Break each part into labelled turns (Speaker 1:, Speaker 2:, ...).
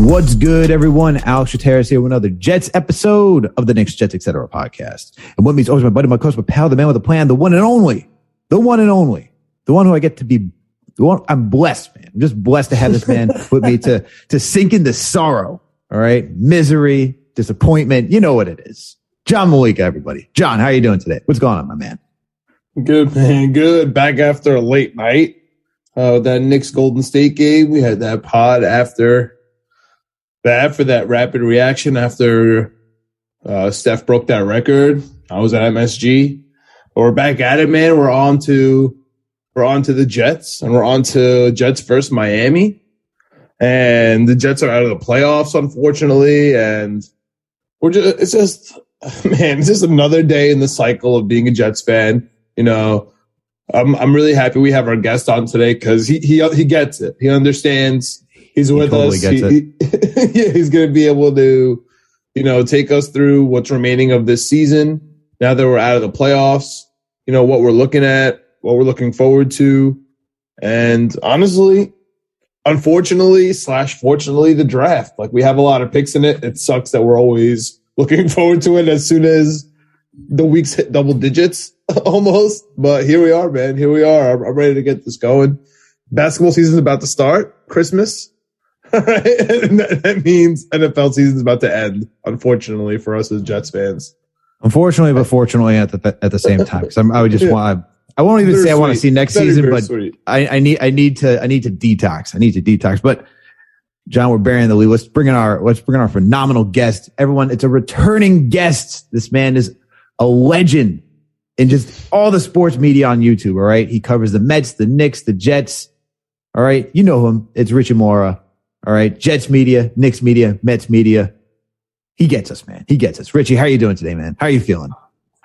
Speaker 1: What's good, everyone? Alex Trateris here with another Jets episode of the Knicks, Jets, etc. podcast. And what means always my buddy, my coach, my pal, the man with a plan, the one and only, the one and only, the one who I get to be, the one I'm blessed, man. I'm just blessed to have this man with me to, to sink into sorrow. All right. Misery, disappointment. You know what it is. John Malika, everybody. John, how are you doing today? What's going on, my man?
Speaker 2: Good, man. Good. Back after a late night. Uh, that Knicks Golden State game. We had that pod after bad for that rapid reaction after uh, Steph broke that record. I was at MSG. But we're back at it, man. We're on to we're on to the Jets, and we're on to Jets versus Miami. And the Jets are out of the playoffs, unfortunately. And we're just it's just man, it's just another day in the cycle of being a Jets fan. You know, I'm I'm really happy we have our guest on today because he he he gets it. He understands he's with
Speaker 1: totally
Speaker 2: us. He- he- yeah, he's going to be able to, you know, take us through what's remaining of this season. Now that we're out of the playoffs, you know what we're looking at, what we're looking forward to, and honestly, unfortunately slash fortunately, the draft. Like we have a lot of picks in it. It sucks that we're always looking forward to it as soon as the weeks hit double digits almost. But here we are, man. Here we are. I'm, I'm ready to get this going. Basketball season's about to start. Christmas. All right. And that, that means NFL season is about to end, unfortunately, for us as Jets fans.
Speaker 1: Unfortunately, but fortunately at the, at the same time. Cause I'm, would just
Speaker 2: Yeah.
Speaker 1: want, I won't even say I want to see next season, but. I, I need I need to I need to detox. I need to detox. But John, we're burying the lead. Let's bring in our let's bring in our phenomenal guest. Everyone, it's a returning guest. This man is a legend in just all the sports media on YouTube. All right. He covers the Mets, the Knicks, the Jets. All right. You know him. It's Richie Mora. All right. Jets media, Knicks media, Mets media. He gets us, man. He gets us. Richie, how are you doing today, man? How are you feeling?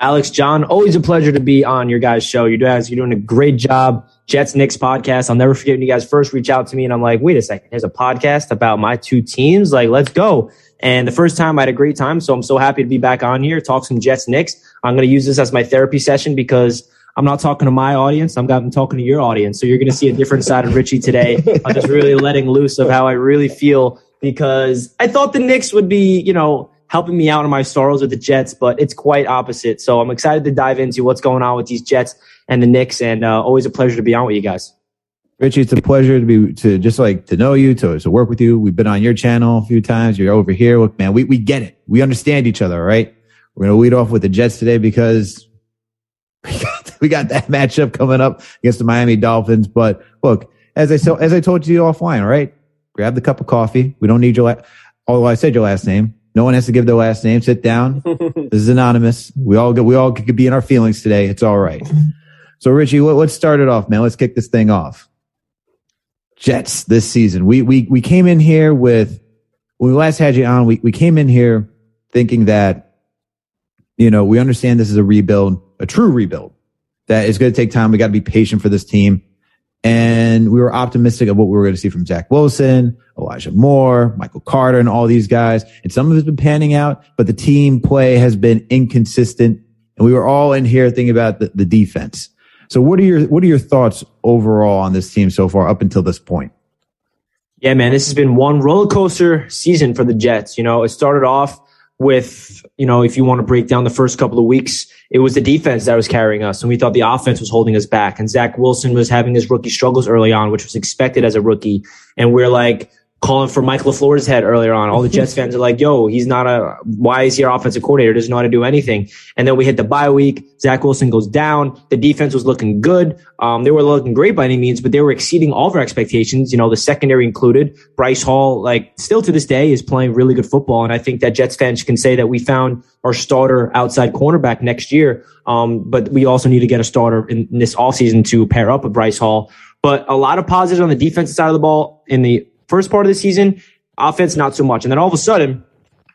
Speaker 3: Alex, John, always a pleasure to be on your guys' show. You guys, you're doing a great job. Jets Knicks podcast. I'll never forget when you guys first reach out to me and I'm like, wait a second, there's a podcast about my two teams. Like, let's go. And the first time I had a great time. So I'm so happy to be back on here, talk some Jets Knicks. I'm going to use this as my therapy session because I'm not talking to my audience. I'm, talking to your audience. So you're going to see a different side of Richie today. I'm just really letting loose of how I really feel because I thought the Knicks would be, you know, helping me out in my sorrows with the Jets, but it's quite opposite. So I'm excited to dive into what's going on with these Jets and the Knicks, and uh, always a pleasure to be on with you guys.
Speaker 1: Richie, it's a pleasure to be to just like to know you, to to work with you. We've been on your channel a few times. You're over here. Look, man, we we get it. We understand each other, right? We're gonna lead off with the Jets today because we got, that matchup coming up against the Miami Dolphins. But look, as I so as I told you offline, all right? Grab the cup of coffee. We don't need your la- although I said your last name. No one has to give their last name. Sit down. this is anonymous. We all get we all could be in our feelings today. It's all right. So Richie, let, let's start it off, man. Let's kick this thing off. Jets this season. We we we came in here with when we last had you on. We we came in here thinking that you know we understand this is a rebuild, a true rebuild that is going to take time. We got to be patient for this team, and we were optimistic of what we were going to see from Zach Wilson, Elijah Moore, Michael Carter, and all these guys. And some of it's been panning out, but the team play has been inconsistent. And we were all in here thinking about the, the defense. So what are your what are your thoughts overall on this team so far up until this point?
Speaker 3: Yeah, man, this has been one roller coaster season for the Jets. You know, it started off with, you know, if you want to break down the first couple of weeks, it was the defense that was carrying us. And we thought the offense was holding us back. And Zach Wilson was having his rookie struggles early on, which was expected as a rookie. And we're like, calling for Mike LaFleur's head earlier on. All the Jets fans are like, yo, he's not a, why is he our offensive coordinator? Doesn't know how to do anything. And then we hit the bye week. Zach Wilson goes down. The defense was looking good. Um, they were looking great by any means, but they were exceeding all of our expectations. You know, the secondary included. Bryce Hall, like still to this day is playing really good football. And I think that Jets fans can say that we found our starter outside cornerback next year. Um, but we also need to get a starter in, in this offseason to pair up with Bryce Hall. But a lot of positives on the defensive side of the ball in the first part of the season, offense not so much. And then all of a sudden,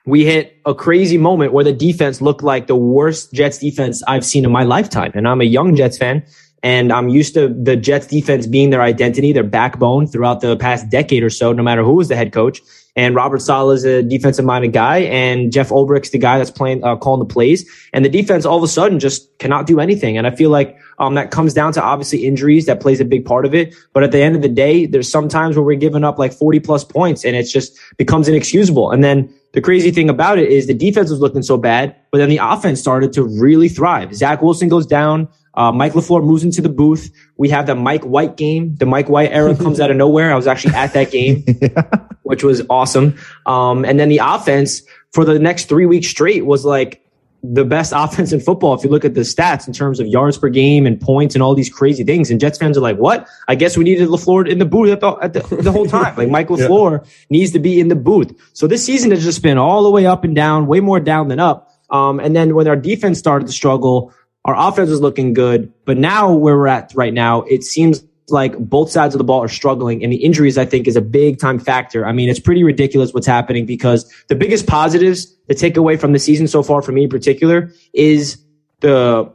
Speaker 3: we hit a crazy moment where the defense looked like the worst Jets defense I've seen in my lifetime. And I'm a young Jets fan. And I'm used to the Jets defense being their identity, their backbone throughout the past decade or so, no matter who was the head coach. And Robert Saleh is a defensive minded guy, and Jeff Ulbrich's the guy that's playing, uh, calling the plays. And the defense all of a sudden just cannot do anything. And I feel like um, that comes down to obviously injuries that plays a big part of it. But at the end of the day, there's some times where we're giving up like 40 plus points, and it just becomes inexcusable. And then the crazy thing about it is the defense was looking so bad, but then the offense started to really thrive. Zach Wilson goes down. Uh, Mike LaFleur moves into the booth. We have the Mike White game. The Mike White era comes out of nowhere. I was actually at that game, yeah. which was awesome. Um, and then the offense for the next three weeks straight was like the best offense in football. If you look at the stats in terms of yards per game and points and all these crazy things, and Jets fans are like, "What? I guess we needed LaFleur in the booth at the, at the, the whole time. Like Mike LaFleur yeah. needs to be in the booth." So this season has just been all the way up and down, way more down than up. Um, and then when our defense started to struggle, our offense was looking good, but now where we're at right now, it seems like both sides of the ball are struggling and the injuries I think is a big time factor. I mean, it's pretty ridiculous what's happening because the biggest positives to take away from the season so far for me in particular is the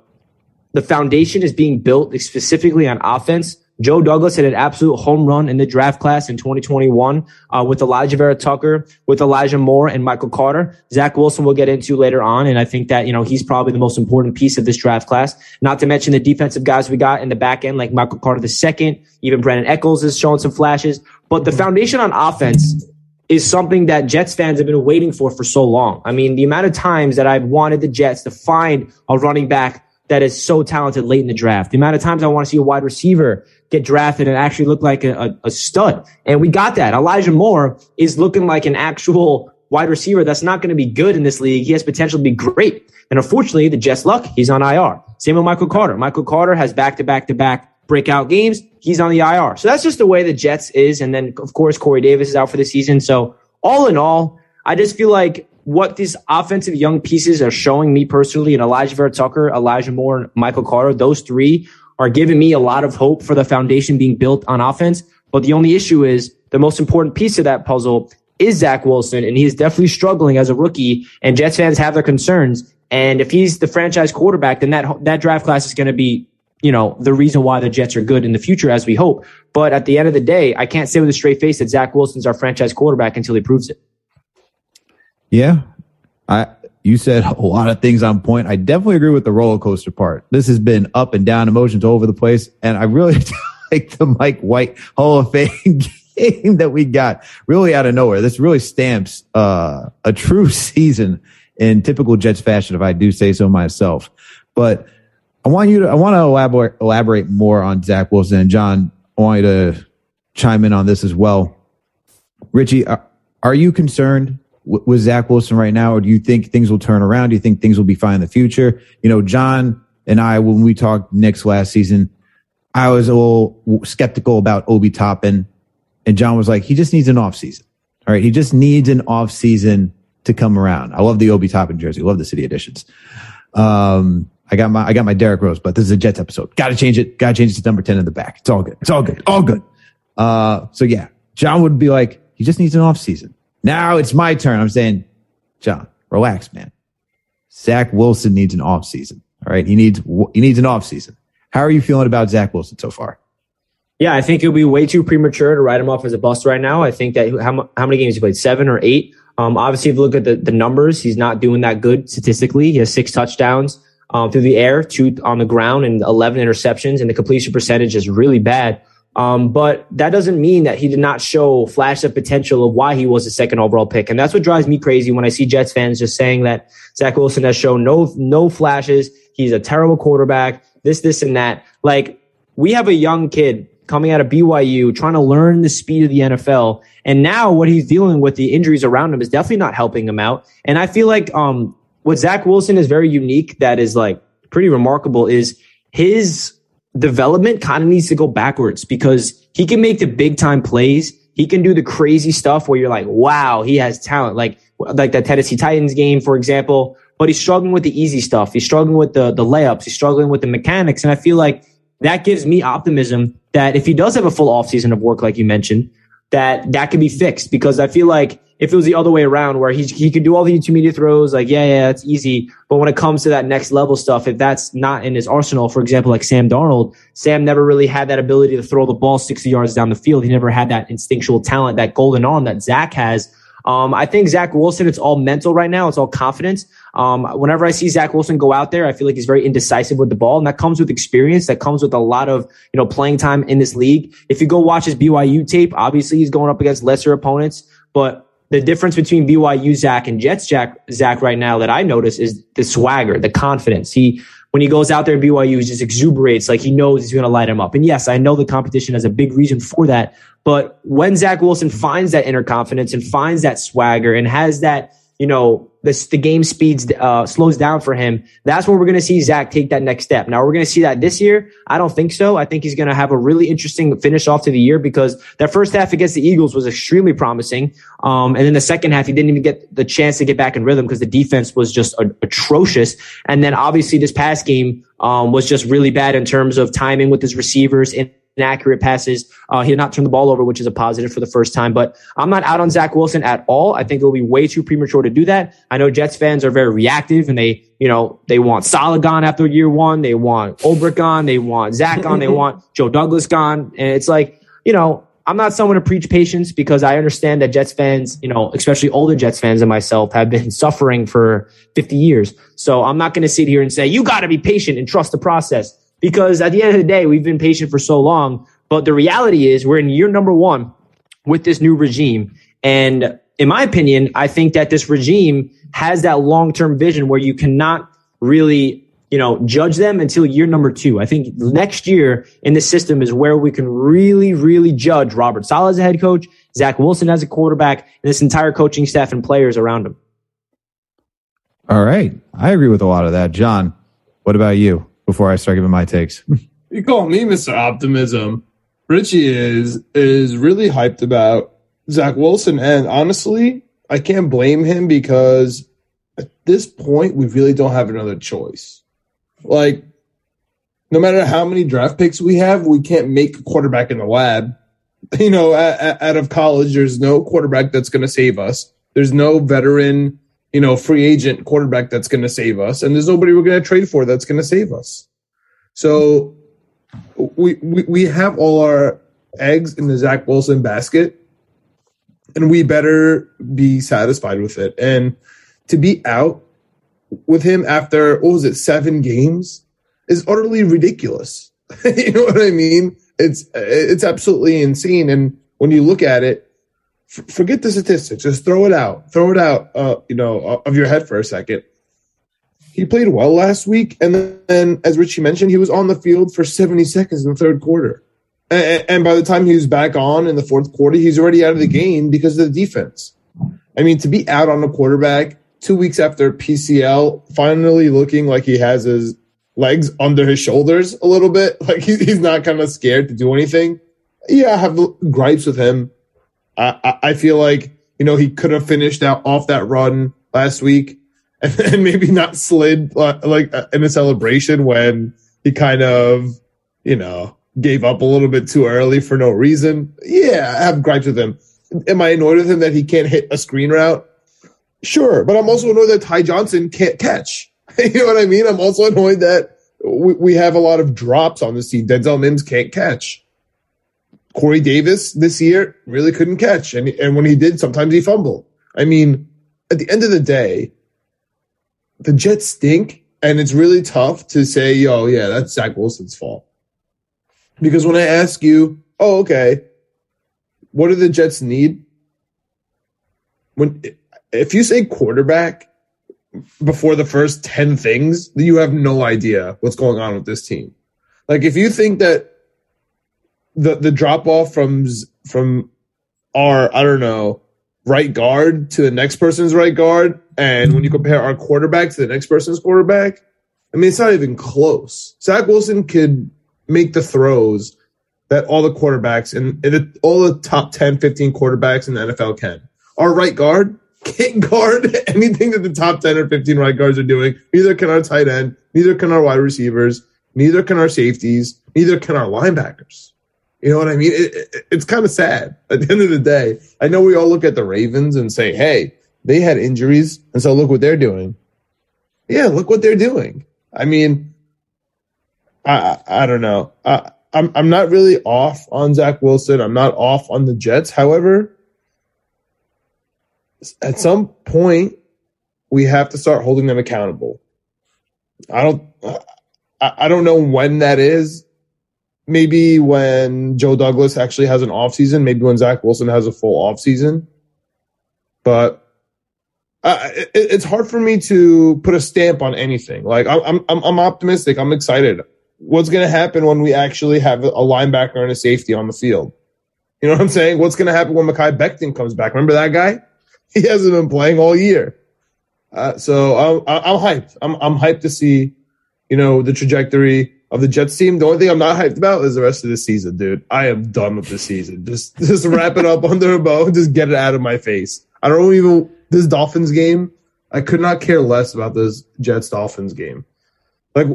Speaker 3: the foundation is being built specifically on offense Joe Douglas had an absolute home run in the draft class in 2021 uh, with Alijah Vera-Tucker, with Elijah Moore and Michael Carter. Zach Wilson we'll get into later on. And I think that, you know, he's probably the most important piece of this draft class. Not to mention the defensive guys we got in the back end, like Michael Carter the second, even Brandon Echols is showing some flashes. But the foundation on offense is something that Jets fans have been waiting for for so long. I mean, the amount of times that I've wanted the Jets to find a running back that is so talented late in the draft. The amount of times I want to see a wide receiver get drafted and actually look like a, a, stud. And we got that. Elijah Moore is looking like an actual wide receiver that's not going to be good in this league. He has potential to be great. And unfortunately, the Jets luck, he's on IR. Same with Michael Carter. Michael Carter has back to back to back breakout games. He's on the IR. So that's just the way the Jets is. And then, of course, Corey Davis is out for the season. So all in all, I just feel like what these offensive young pieces are showing me personally, and Alijah Vera-Tucker, Elijah Moore, and Michael Carter, those three are giving me a lot of hope for the foundation being built on offense. But the only issue is the most important piece of that puzzle is Zach Wilson, and he is definitely struggling as a rookie. And Jets fans have their concerns. And if he's the franchise quarterback, then that that draft class is going to be, you know, the reason why the Jets are good in the future, as we hope. But at the end of the day, I can't say with a straight face that Zach Wilson's our franchise quarterback until he proves it.
Speaker 1: Yeah. I you said a lot of things on point. I definitely agree with the roller coaster part. This has been up and down emotions all over the place. And I really like the Mike White Hall of Fame game that we got really out of nowhere. This really stamps uh, a true season in typical Jets fashion, if I do say so myself. But I want you to, I want to elaborate, elaborate more on Zach Wilson and John. I want you to chime in on this as well. Richie, are, are you concerned with Zach Wilson right now, or do you think things will turn around? Do you think things will be fine in the future? You know, John and I, when we talked Knicks last season, I was a little skeptical about Obi Toppin, and John was like, he just needs an off season. All right, he just needs an off season to come around. I love the Obi Toppin jersey. I love the city editions. Um, I got my I got my Derrick Rose, but this is a Jets episode. Got to change it. Got to change it to number ten in the back. It's all good. It's all good. All good. Uh, so yeah, John would be like, he just needs an off season. Now it's my turn. I'm saying, John, relax, man. Zach Wilson needs an off season. All right. He needs, he needs an off season. How are you feeling about Zach Wilson so far?
Speaker 3: Yeah, I think it would be way too premature to write him off as a bust right now. I think that how, how many games he played? Seven or eight. Um, obviously, if you look at the, the numbers, he's not doing that good statistically. He has six touchdowns um, through the air, two on the ground, and 11 interceptions, and the completion percentage is really bad. Um, but that doesn't mean that he did not show flash of potential of why he was a second overall pick. And that's what drives me crazy when I see Jets fans just saying that Zach Wilson has shown no, no flashes. He's a terrible quarterback, this, this, and that. Like we have a young kid coming out of BYU, trying to learn the speed of the NFL. And now what he's dealing with, the injuries around him is definitely not helping him out. And I feel like, um, what Zach Wilson is very unique that is like pretty remarkable is his development kind of needs to go backwards because he can make the big time plays. He can do the crazy stuff where you're like, wow, he has talent. Like, like that Tennessee Titans game, for example, but he's struggling with the easy stuff. He's struggling with the, the layups. He's struggling with the mechanics. And I feel like that gives me optimism that if he does have a full offseason of work, like you mentioned, that that can be fixed because I feel like if it was the other way around where he, he could do all the intermediate throws, like, yeah, yeah, it's easy. But when it comes to that next level stuff, if that's not in his arsenal, for example, like Sam Darnold, Sam never really had that ability to throw the ball 60 yards down the field. He never had that instinctual talent, that golden arm that Zach has. Um, I think Zach Wilson, it's all mental right now. It's all confidence. Um, whenever I see Zach Wilson go out there, I feel like he's very indecisive with the ball, and that comes with experience. That comes with a lot of you know playing time in this league. If you go watch his BYU tape, obviously he's going up against lesser opponents, but the difference between BYU Zach and Jets Jack Zach right now that I notice is the swagger, the confidence. He when he goes out there in BYU, he just exuberates like he knows he's going to light him up. And yes, I know the competition has a big reason for that. But when Zach Wilson finds that inner confidence and finds that swagger and has that you know, this, the game speeds, uh, slows down for him. That's when we're going to see Zach take that next step. Now we're going to see that this year. I don't think so. I think he's going to have a really interesting finish off to the year because that first half against the Eagles was extremely promising. Um, and then the second half, he didn't even get the chance to get back in rhythm because the defense was just a- atrocious. And then obviously this past game, um, was just really bad in terms of timing with his receivers inaccurate passes. Uh, he did not turn the ball over, which is a positive for the first time. But I'm not out on Zach Wilson at all. I think it will be way too premature to do that. I know Jets fans are very reactive and they, you know, they want Saleh gone after year one. They want Ulbrich gone. They want Zach gone. they want Joe Douglas gone. And it's like, you know, I'm not someone to preach patience because I understand that Jets fans, you know, especially older Jets fans and myself have been suffering for 50 years. So I'm not going to sit here and say, you got to be patient and trust the process because at the end of the day, we've been patient for so long. But the reality is we're in year number one with this new regime. And in my opinion, I think that this regime has that long-term vision where you cannot really, you know, judge them until year number two. I think next year in the system is where we can really, really judge Robert Saleh as a head coach, Zach Wilson as a quarterback, and this entire coaching staff and players around him.
Speaker 1: All right. I agree with a lot of that. John, what about you? Before I start giving my takes.
Speaker 2: you call me Mr. Optimism. Richie is is really hyped about Zach Wilson, and honestly, I can't blame him because at this point we really don't have another choice. Like, no matter how many draft picks we have, we can't make a quarterback in the lab. You know, out of college, there's no quarterback that's going to save us. There's no veteran you know, free agent quarterback that's going to save us, and there's nobody we're going to trade for that's going to save us. So we, we we have all our eggs in the Zach Wilson basket, and we better be satisfied with it. And to be out with him after what was it seven games is utterly ridiculous. you know what I mean? It's it's absolutely insane. And when you look at it, forget the statistics. Just throw it out. Throw it out. Uh, you know, uh, of your head for a second. He played well last week, and then, as Richie mentioned, he was on the field for 70 seconds in the third quarter. And, and by the time he was back on in the fourth quarter, he's already out of the game because of the defense. I mean, to be out on a quarterback two weeks after PCL, finally looking like he has his legs under his shoulders a little bit, like he's not kind of scared to do anything. Yeah, I have gripes with him I, I feel like you know he could have finished out off that run last week and, and maybe not slid like uh, in a celebration when he kind of you know gave up a little bit too early for no reason. Yeah, I have gripes with him. Am I annoyed with him that he can't hit a screen route? Sure, but I'm also annoyed that Ty Johnson can't catch. you know what I mean? I'm also annoyed that we, we have a lot of drops on this team. Denzel Mims can't catch. Corey Davis this year really couldn't catch. And, and when he did, sometimes he fumbled. I mean, at the end of the day, the Jets stink. And it's really tough to say, oh, yeah, that's Zach Wilson's fault. Because when I ask you, oh, okay, what do the Jets need? When if you say quarterback before the first 10 things, you have no idea what's going on with this team. Like if you think that the the drop off from from our I don't know right guard to the next person's right guard, and when you compare our quarterback to the next person's quarterback, I mean it's not even close. Zach Wilson could make the throws that all the quarterbacks and, and all the top 10, 15 quarterbacks in the NFL can. Our right guard can't guard anything that the top 10 or 15 right guards are doing. Neither can our tight end, neither can our wide receivers, neither can our safeties, neither can our linebackers. You know what I mean? It, it, it's kind of sad at the end of the day. I know we all look at the Ravens and say, hey, they had injuries, and so look what they're doing. Yeah, look what they're doing. I mean, I, I, I don't know. I, I'm, I'm not really off on Zach Wilson. I'm not off on the Jets. However, at some point, we have to start holding them accountable. I don't, I don't know when that is maybe when Joe Douglas actually has an offseason, maybe when Zach Wilson has a full offseason. But uh, it, it's hard for me to put a stamp on anything. Like I'm, I'm, I'm optimistic. I'm excited. What's going to happen when we actually have a linebacker and a safety on the field? You know what I'm saying? What's going to happen when Mekhi Becton comes back? Remember that guy? He hasn't been playing all year. Uh, so I'm, I'm hyped. I'm, I'm hyped to see, you know, the trajectory of the Jets team. The only thing I'm not hyped about is the rest of the season, dude. I am done with the season. Just just wrap it up under a bow. Just get it out of my face. I don't even this Dolphins game. I could not care less about this Jets Dolphins game. Like,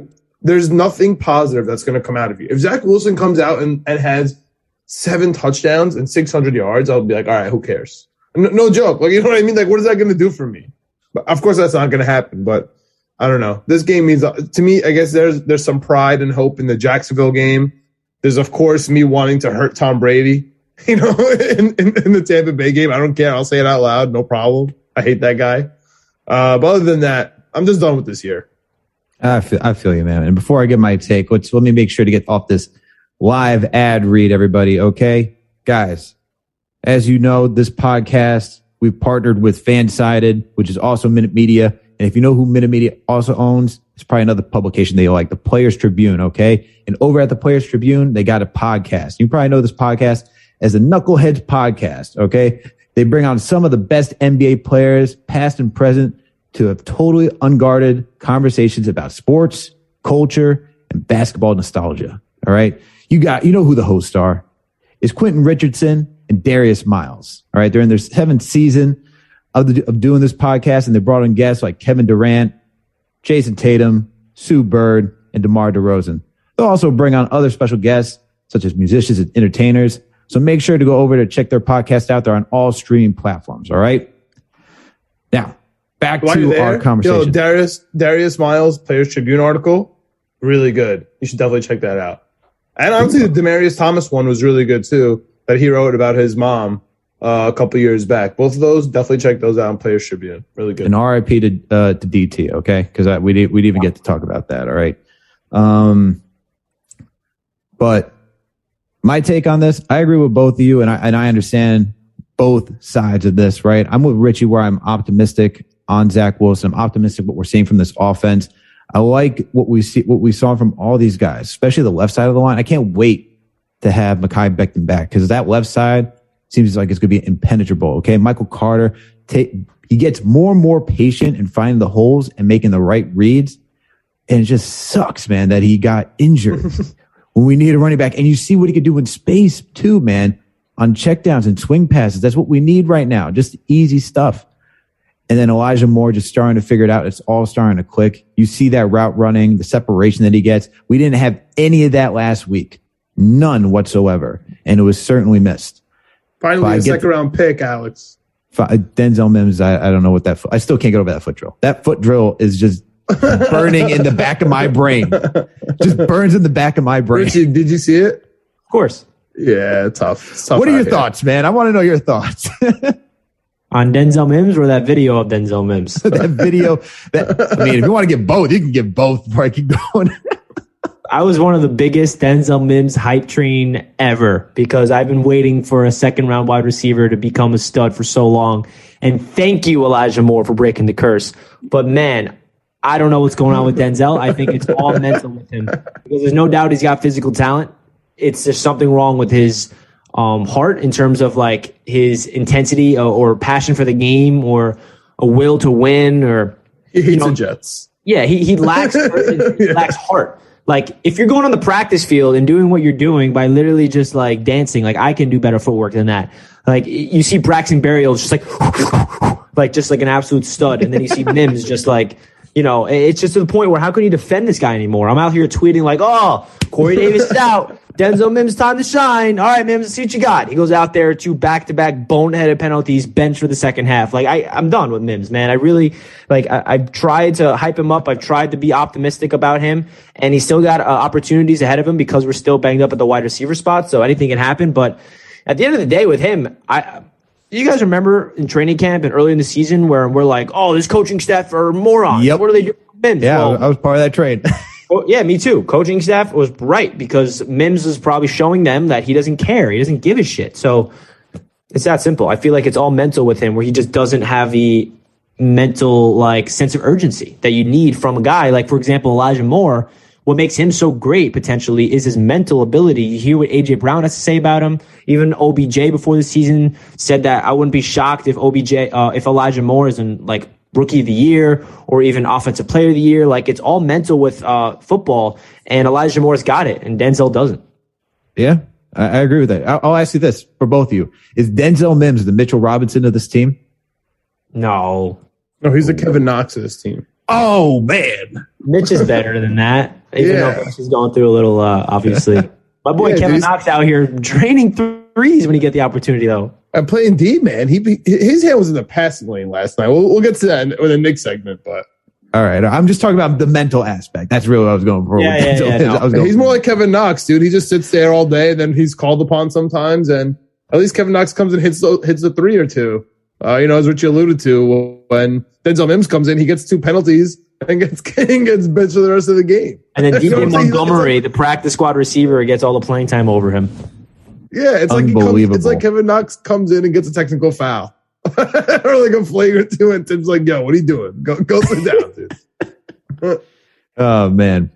Speaker 2: there's nothing positive that's going to come out of you. If Zach Wilson comes out and, and has seven touchdowns and 600 yards, I'll be like, all right, who cares? No, no joke. Like, you know what I mean? Like, what is that going to do for me? But of course, that's not going to happen. But I don't know. This game means to me. I guess there's there's some pride and hope in the Jacksonville game. There's of course me wanting to hurt Tom Brady. You know, in, in, in the Tampa Bay game, I don't care. I'll say it out loud. No problem. I hate that guy. Uh, but other than that, I'm just done with this year.
Speaker 1: I feel, I feel you, man. And before I get my take, let's let me make sure to get off this live ad read, everybody. Okay, guys. As you know, this podcast we've partnered with Fansided, which is also Minute Media. And if you know who Minute Media also owns, it's probably another publication they like, the Players Tribune. Okay. And over at the Players Tribune, they got a podcast. You probably know this podcast as the Knuckleheads podcast. Okay. They bring on some of the best NBA players, past and present, to have totally unguarded conversations about sports, culture, and basketball nostalgia. All right. You got, you know who the hosts are. It's Quentin Richardson and Darius Miles. All right. They're in their seventh season of, the, of doing this podcast, and they brought in guests like Kevin Durant, Jayson Tatum, Sue Bird, and DeMar DeRozan. They'll also bring on other special guests, such as musicians and entertainers. So make sure to go over to check their podcast out. They're on all streaming platforms. All right. Now, back
Speaker 2: While
Speaker 1: to our conversation.
Speaker 2: Yo, Darius, Darius Miles, Players Tribune article, really good. You should definitely check that out. And honestly, the Demaryius Thomas one was really good too, that he wrote about his mom uh, a couple years back. Both of those, definitely check those out on Players Tribune. Really good.
Speaker 1: And RIP to uh, to DT, okay? Because we didn't we didn't even get to talk about that. All right. Um, but my take on this, I agree with both of you, and I and I understand both sides of this. Right. I'm with Richie where I'm optimistic on Zach Wilson. I'm optimistic what we're seeing from this offense. I like what we see, what we saw from all these guys, especially the left side of the line. I can't wait to have Mekhi Becton back because that left side seems like it's going to be impenetrable. Okay. Michael Carter, he gets more and more patient in finding the holes and making the right reads. And it just sucks, man, that he got injured when we need a running back. And you see what he could do in space too, man, on checkdowns and swing passes. That's what we need right now. Just easy stuff. And then Elijah Moore just starting to figure it out. It's all starting to click. You see that route running, the separation that he gets. We didn't have any of that last week. None whatsoever. And it was certainly missed.
Speaker 2: Finally, a second round pick, Alex.
Speaker 1: Denzel Mims, I, I don't know what that. I still can't get over that foot drill. That foot drill is just burning in the back of my brain. Just burns in the back of my brain.
Speaker 2: Richie, did you see it?
Speaker 3: Of course.
Speaker 2: Yeah, tough. tough
Speaker 1: what are your
Speaker 2: here.
Speaker 1: thoughts, man? I want to know your thoughts.
Speaker 3: On Denzel Mims or that video of Denzel Mims?
Speaker 1: that video. That I mean, if you want to get both, you can get both before I keep going.
Speaker 3: I was one of the biggest Denzel Mims hype train ever because I've been waiting for a second round wide receiver to become a stud for so long. And thank you, Elijah Moore, for breaking the curse. But man, I don't know what's going on with Denzel. I think it's all mental with him because there's no doubt he's got physical talent. It's just something wrong with his um, heart in terms of like his intensity or, or passion for the game or a will to win or
Speaker 2: He hates
Speaker 3: know,
Speaker 2: the Jets.
Speaker 3: yeah, he, he lacks he lacks heart. Like if you're going on the practice field and doing what you're doing by literally just like dancing, like I can do better footwork than that. Like you see Braxton Berrios just like like just like an absolute stud, and then you see Mims just like you know it's just to the point where how can you defend this guy anymore? I'm out here tweeting like, oh, Corey Davis is out. Denzel Mims time to shine. All right, Mims, see what you got. He goes out there to back to back boneheaded penalties, bench for the second half. Like I, I'm done with Mims, man. I really like. I, I've tried to hype him up. I've tried to be optimistic about him, and he's still got uh, opportunities ahead of him because we're still banged up at the wide receiver spot. So anything can happen. But at the end of the day, with him, I. You guys remember in training camp and early in the season where we're like, "Oh, this coaching staff are morons.
Speaker 1: Yep.
Speaker 3: What are they doing?" with Mims?
Speaker 1: Yeah,
Speaker 3: Well,
Speaker 1: I was part of that trade.
Speaker 3: yeah, me too. Coaching staff was right because Mims is probably showing them that he doesn't care. He doesn't give a shit. So it's that simple. I feel like it's all mental with him where he just doesn't have the mental like sense of urgency that you need from a guy like for example Elijah Moore. What makes him so great potentially is his mental ability. You hear what AJ Brown has to say about him. Even OBJ before the season said that I wouldn't be shocked if OBJ, uh, if Elijah Moore is in like rookie of the year or even offensive player of the year. Like it's all mental with uh, football, and Elijah Moore's got it, and Denzel doesn't.
Speaker 1: yeah, I, I agree with that. I'll, I'll ask you this for both of you: Is Denzel Mims the Mitchell Robinson of this team?
Speaker 3: No,
Speaker 2: No, he's the Kevin Knox of this team.
Speaker 1: Oh man,
Speaker 3: Mitch is better than that. Even
Speaker 2: Yeah.
Speaker 3: though he's going through a little, uh, obviously. My boy
Speaker 2: Yeah,
Speaker 3: Kevin
Speaker 2: dude.
Speaker 3: Knox out here draining threes when he get the opportunity, though.
Speaker 2: I'm playing D, man. He his hand was in the passing lane last night. We'll, we'll get to that in, in the Knick segment, but
Speaker 1: all right. I'm just talking about the mental aspect. That's really what I was going for.
Speaker 3: Yeah,
Speaker 1: with
Speaker 3: yeah, yeah, no.
Speaker 1: Was going
Speaker 2: he's more like Kevin Knox, dude. He just sits there all day, and then he's called upon sometimes, and at least Kevin Knox comes and hits the, hits the three or two. Uh, you know, as Richie alluded to, when Denzel Mims comes in, he gets two penalties and gets and gets benched for the rest of the game.
Speaker 3: And then
Speaker 2: You know
Speaker 3: DJ
Speaker 2: I'm saying? It's like-
Speaker 3: Montgomery, the practice squad receiver, gets all the playing time over him.
Speaker 2: Yeah, it's like comes, it's like Kevin Knox comes in and gets a technical foul. or like a flagrant two, and Tim's like, "Yo, what are you doing? Go, go sit down, dude."
Speaker 1: Oh man,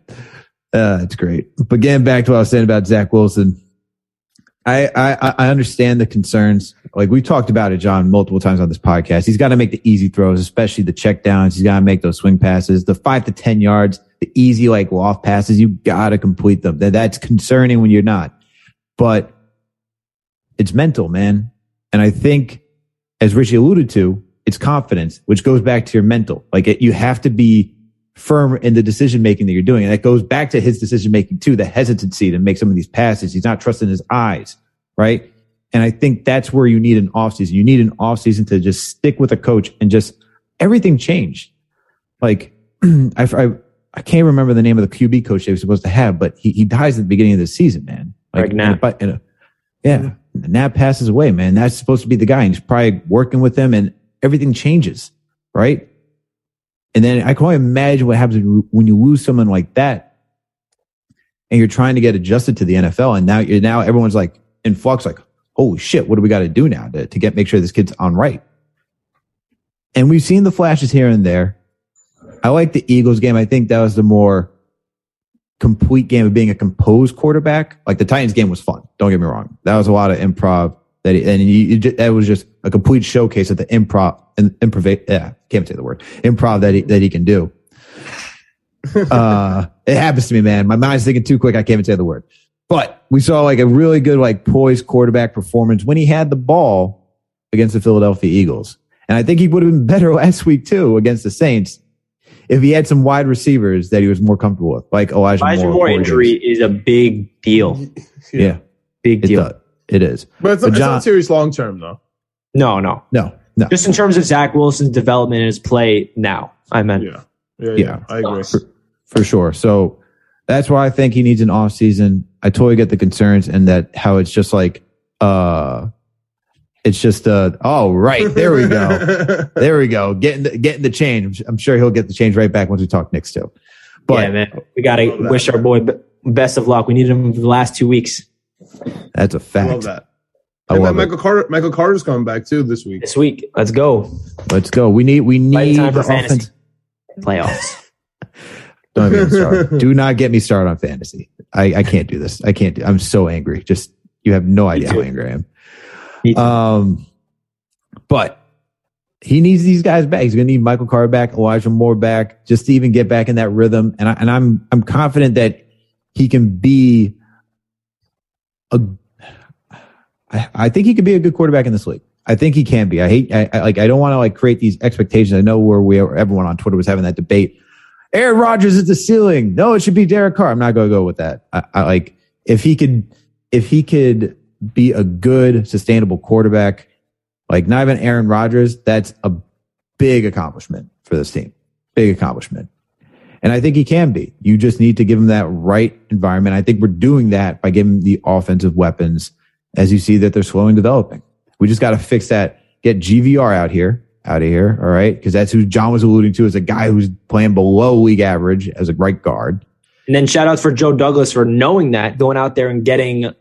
Speaker 1: uh, it's great. But getting back to what I was saying about Zach Wilson, I I, I understand the concerns. Like we talked about it, John, multiple times on this podcast. He's got to make the easy throws, especially the check downs. He's got to make those swing passes, the five to ten yards, the easy like off passes. You got to complete them. That that's concerning when you're not. But it's mental, man. And I think, as Richie alluded to, it's confidence, which goes back to your mental. Like it, you have to be firm in the decision making that you're doing. And that goes back to his decision making too, the hesitancy to make some of these passes. He's not trusting his eyes, right? And I think that's where you need an offseason. You need an offseason to just stick with a coach and just everything changed. Like I, I, I can't remember the name of the QB coach they were supposed to have, but he, he dies at the beginning of the season, man. Like,
Speaker 3: Greg Knapp.
Speaker 1: but- and, uh, yeah, and Knapp passes away, man. That's supposed to be the guy. And he's probably working with them and everything changes, right? And then I can only imagine what happens when you- when you lose someone like that and you're trying to get adjusted to the NFL. And now you're now everyone's like in flux, like, holy shit, what do we got to do now to, to get, make sure this kid's on right? And we've seen the flashes here and there. I like the Eagles game. I think that was the more complete game of being a composed quarterback. Like the Titans game was fun. Don't get me wrong. That was a lot of improv that, he, and that was just a complete showcase of the improv and improv. Yeah, can't say the word improv that he, that he can do. uh, it happens to me, man. My mind's thinking too quick. I can't even say the word, but we saw like a really good, like poised quarterback performance when he had the ball against the Philadelphia Eagles. And I think he would have been better last week too against the Saints if he had some wide receivers that he was more comfortable with, like Elijah,
Speaker 3: Elijah
Speaker 1: Moore.
Speaker 3: Moore injury
Speaker 1: Davis.
Speaker 3: is a big deal.
Speaker 1: Yeah,
Speaker 3: Big deal.
Speaker 1: does. It is.
Speaker 2: But it's,
Speaker 1: But
Speaker 2: not,
Speaker 1: John-
Speaker 2: it's not serious long term though.
Speaker 3: No, no.
Speaker 1: No, no.
Speaker 3: Just in terms of Zach Wilson's development and his play now, I meant.
Speaker 2: Yeah, yeah, yeah.
Speaker 1: Yeah.
Speaker 2: I agree.
Speaker 1: for, for sure. So that's why I think he needs an off season. I totally get the concerns and that how it's just like, uh, it's just, uh, oh, right. There we go. there we go. Getting the, getting the change. I'm sure he'll get the change right back once we talk Knicks too. But
Speaker 3: yeah, man. We got to wish our boy best of luck. We needed him for the last two weeks.
Speaker 1: That's a fact.
Speaker 2: I love that.
Speaker 1: I
Speaker 2: And
Speaker 1: love
Speaker 2: Michael
Speaker 1: it.
Speaker 2: Carter, Michael Carter's coming back too this week.
Speaker 3: This week, let's go.
Speaker 1: Let's go. We need we need
Speaker 3: time for
Speaker 1: offense.
Speaker 3: playoffs.
Speaker 1: Don't get me started. Do not get me started on fantasy. I, I can't do this. I can't do I'm so angry. Just you have no idea how angry I am. Um but he needs these guys back. He's gonna need Michael Carter back, Elijah Moore back, just to even get back in that rhythm. And I and I'm I'm confident that he can be a I, I think he could be a good quarterback in this league. I think he can be. I hate, I, I like, I don't want to like create these expectations. I know where we, are, everyone on Twitter was having that debate. Aaron Rodgers is the ceiling. No, it should be Derek Carr. I'm not going to go with that. I, I like, if he could, if he could be a good, sustainable quarterback, like not even Aaron Rodgers, that's a big accomplishment for this team. Big accomplishment. And I think he can be. You just need to give him that right environment. I think we're doing that by giving the offensive weapons as you see that they're slowly developing. We just got to fix that. Get GVR out here, out of here. All right. Cause that's who John was alluding to as a guy who's playing below league average as a right guard.
Speaker 3: And then shout outs for Joe Douglas for knowing that, going out there and getting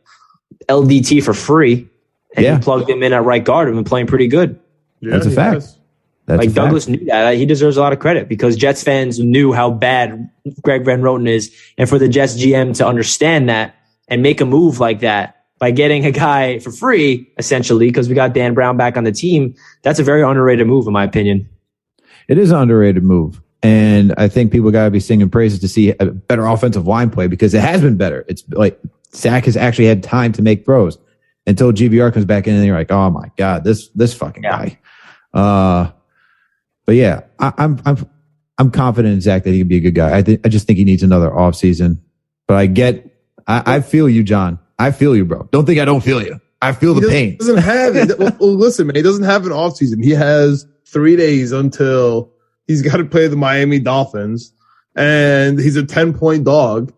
Speaker 3: LDT for free. And
Speaker 1: Yeah.
Speaker 3: he plugged him in at right guard and been playing pretty good.
Speaker 2: Yeah,
Speaker 1: That's a fact.
Speaker 2: has.
Speaker 1: That's a
Speaker 3: like
Speaker 1: fact.
Speaker 3: Douglas knew that. He deserves a lot of credit because Jets fans knew how bad Greg Van Roten is. And for the Jets GM to understand that and make a move like that by getting a guy for free, essentially, because we got Dan Brown back on the team, that's a very underrated move, in my opinion.
Speaker 1: It is an underrated move. And I think people got to be singing praises to see a better offensive line play because it has been better. It's like Zach has actually had time to make throws until GVR comes back in and you're like, oh my God, this, this fucking
Speaker 3: Yeah.
Speaker 1: guy. Uh, but yeah, I, I'm, I'm, I'm confident in Zach that he can be a good guy. I think, I just think he needs another offseason. But I get, I, I feel you, John. I feel you, bro. Don't think I don't feel you. I feel
Speaker 2: He
Speaker 1: the
Speaker 2: doesn't,
Speaker 1: pain.
Speaker 2: doesn't have it. well, well, listen, man, he doesn't have an off season. He has three days until he's got to play the Miami Dolphins, and he's a ten point dog.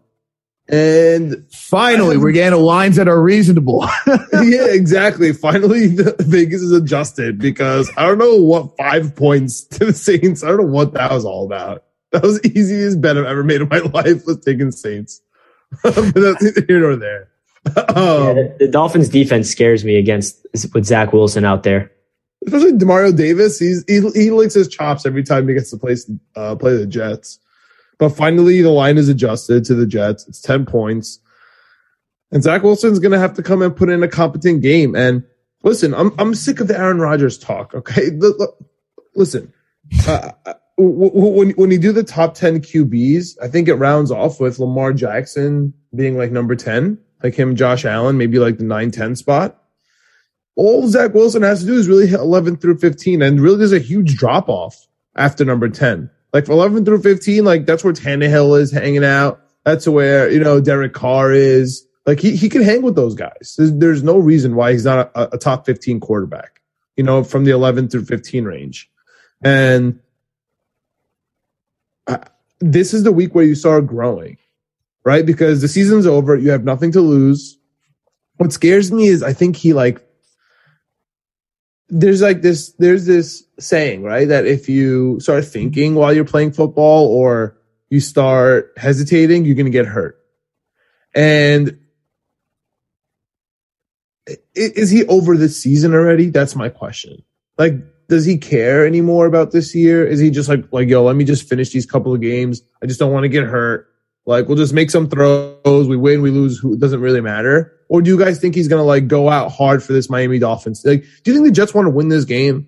Speaker 2: And
Speaker 1: Finally, we're getting lines that are reasonable.
Speaker 2: yeah, exactly. Finally, the Vegas is adjusted because I don't know what five points to the Saints. I don't know what that was all about. That was the easiest bet I've ever made in my life was taking Saints. but that's neither here nor there. Um,
Speaker 3: the, the Dolphins defense scares me against with Zach Wilson out there.
Speaker 2: especially Demario Davis. He's he, he licks his chops every time he gets to play uh, play the Jets. But finally, the line is adjusted to the Jets. It's ten points, and Zach Wilson's going to have to come and put in a competent game. And listen, I'm I'm sick of the Aaron Rodgers talk. Okay, listen. Uh, w- when when you do the top ten QBs, I think it rounds off with Lamar Jackson being like number ten, like him, Josh Allen, maybe like the 9-10 spot all Zach Wilson has to do is really hit 11 through 15. And really, there's a huge drop off after number 10. Like 11 through 15, like that's where Tannehill is hanging out. That's where, you know, Derek Carr is. Like he, he can hang with those guys. There's, there's no reason why he's not a, a top 15 quarterback, you know, from the 11 through 15 range. And this is the week where you start growing, right? Because the season's over. You have nothing to lose. What scares me is I think he like there's like this there's this saying right? That if you start thinking while you're playing football or you start hesitating you're going to get hurt. And is he over this season already? That's my question. Like does he care anymore about this year? Is he just like like yo let me just finish these couple of games. I just don't want to get hurt. Like we'll just make some throws. We win we lose. Who doesn't really matter or do you guys think he's gonna like go out hard for this Miami Dolphins? Like, do you think the Jets want to win this game,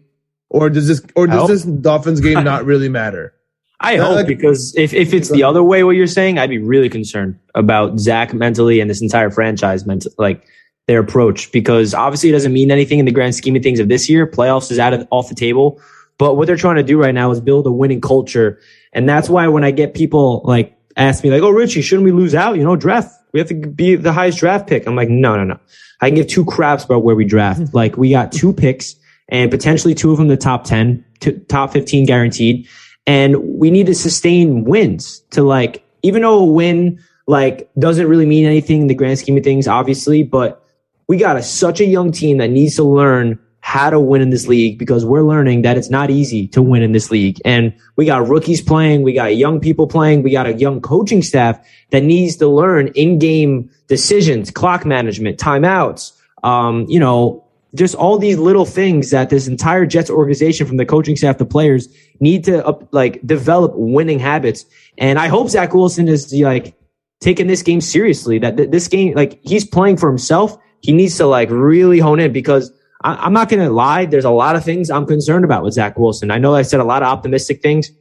Speaker 2: or does this or does this Dolphins game not really matter?
Speaker 3: I
Speaker 2: Yeah,
Speaker 3: hope
Speaker 2: like-
Speaker 3: because if, if it's the other way, what you're saying, I'd be really concerned about Zach mentally and this entire franchise mental, like their approach, because obviously it doesn't mean anything in the grand scheme of things of this year. Playoffs is out of off the table, but what they're trying to do right now is build a winning culture, and that's why when I get people like ask me like, "Oh, Richie, shouldn't we lose out? You know, draft. We have to be the highest draft pick." I'm like, "No, no, no. I can give two craps about where we draft. like we got two picks and potentially two of them the top 10, to top 15 guaranteed. And we need to sustain wins to like, even though a win like doesn't really mean anything in the grand scheme of things, obviously, but we got a, such a young team that needs to learn how to win in this league because we're learning that it's not easy to win in this league. And we got rookies playing, we got young people playing, we got a young coaching staff that needs to learn in-game decisions, clock management, timeouts, um, you know, just all these little things that this entire Jets organization, from the coaching staff to players, need to like develop winning habits. And I hope Zach Wilson is like taking this game seriously. That th- this game, like he's playing for himself, he needs to like really hone in because I- am not going to lie. There's a lot of things I'm concerned about with Zach Wilson. I know I said a lot of optimistic things,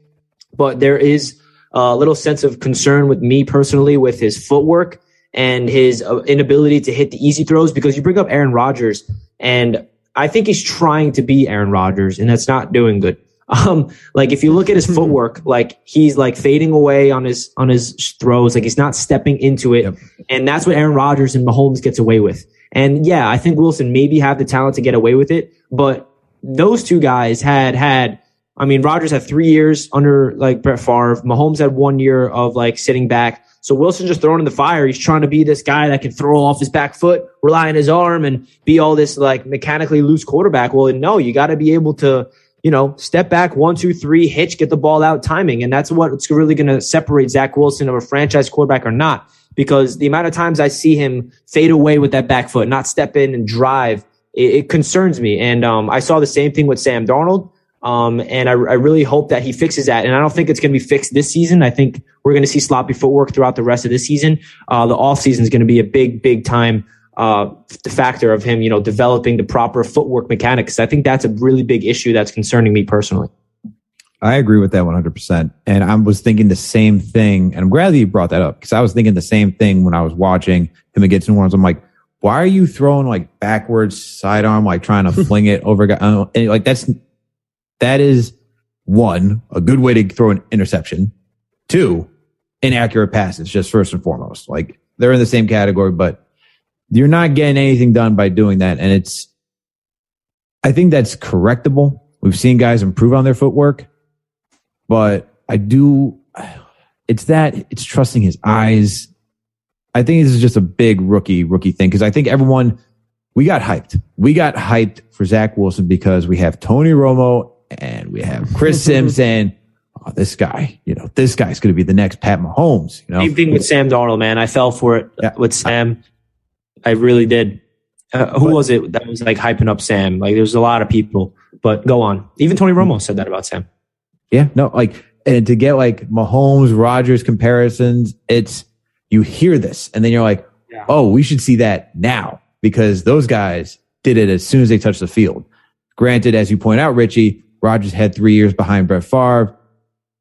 Speaker 3: but there is a little sense of concern with me personally with his footwork and his uh, inability to hit the easy throws because you bring up Aaron Rodgers and I think he's trying to be Aaron Rodgers and that's not doing good. Um, like if you look at his footwork, like he's like fading away on his, on his throws, like he's not stepping into it. Yep. And that's what Aaron Rodgers and Mahomes gets away with. And yeah, I think Wilson maybe have the talent to get away with it, but those two guys had, had, I mean, Rodgers had three years under like Brett Favre. Mahomes had one year of like sitting back. So Wilson just thrown in the fire. He's trying to be this guy that can throw off his back foot, rely on his arm, and be all this like mechanically loose quarterback. Well, no, you got to be able to, you know, step back one, two, three, hitch, get the ball out, timing, and that's what's really going to separate Zach Wilson of a franchise quarterback or not. Because the amount of times I see him fade away with that back foot, not step in and drive, it, it concerns me. And um, I saw the same thing with Sam Darnold. Um, and I, I, really hope that he fixes that. And I don't think it's going to be fixed this season. I think we're going to see sloppy footwork throughout the rest of this season. Uh, the off season is going to be a big, big time, uh, the factor of him, you know, developing the proper footwork mechanics. I think that's a really big issue that's concerning me personally.
Speaker 1: I agree with that 100%. And I was thinking the same thing. And I'm glad that you brought that up because I was thinking the same thing when I was watching him against New Orleans. I'm like, why are you throwing like backwards sidearm, like trying to fling it over? And like that's that is one, a good way to throw an interception. Two, inaccurate passes, just first and foremost. Like they're in the same category, but you're not getting anything done by doing that. And it's, I think that's correctable. We've seen guys improve on their footwork, but I do, it's that it's trusting his eyes. I think this is just a big rookie, rookie thing because I think everyone, we got hyped. We got hyped for Zach Wilson because we have Tony Romo and we have Chris Sims saying, oh, this guy, you know, this guy's going to be the next Pat Mahomes. You know,
Speaker 3: same thing with Sam Darnold, man. I fell for it yeah. with Sam. I really did. Uh, who but, was it that was like hyping up Sam? Like, there's a lot of people, but go on. Even Tony Romo said that about Sam.
Speaker 1: Yeah, no, like, and to get like Mahomes, Rodgers comparisons, it's you hear this, and then you're like, yeah. oh, we should see that now because those guys did it as soon as they touched the field. Granted, as you point out, Richie, Rodgers had three years behind Brett Favre.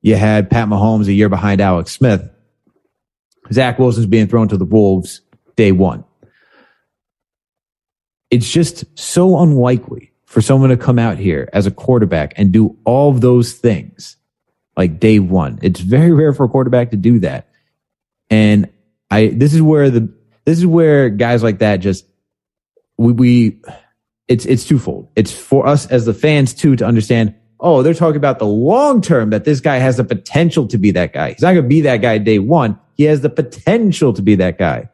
Speaker 1: You had Pat Mahomes a year behind Alex Smith. Zach Wilson's being thrown to the Wolves day one. It's just so unlikely for someone to come out here as a quarterback and do all of those things like day one. It's very rare for a quarterback to do that. And I, this is where the, this is where guys like that just, we, we it's it's twofold. It's for us as the fans too to understand. Oh, they're talking about the long term that this guy has the potential to be that guy. He's not going to be that guy day one. He has the potential to be that guy.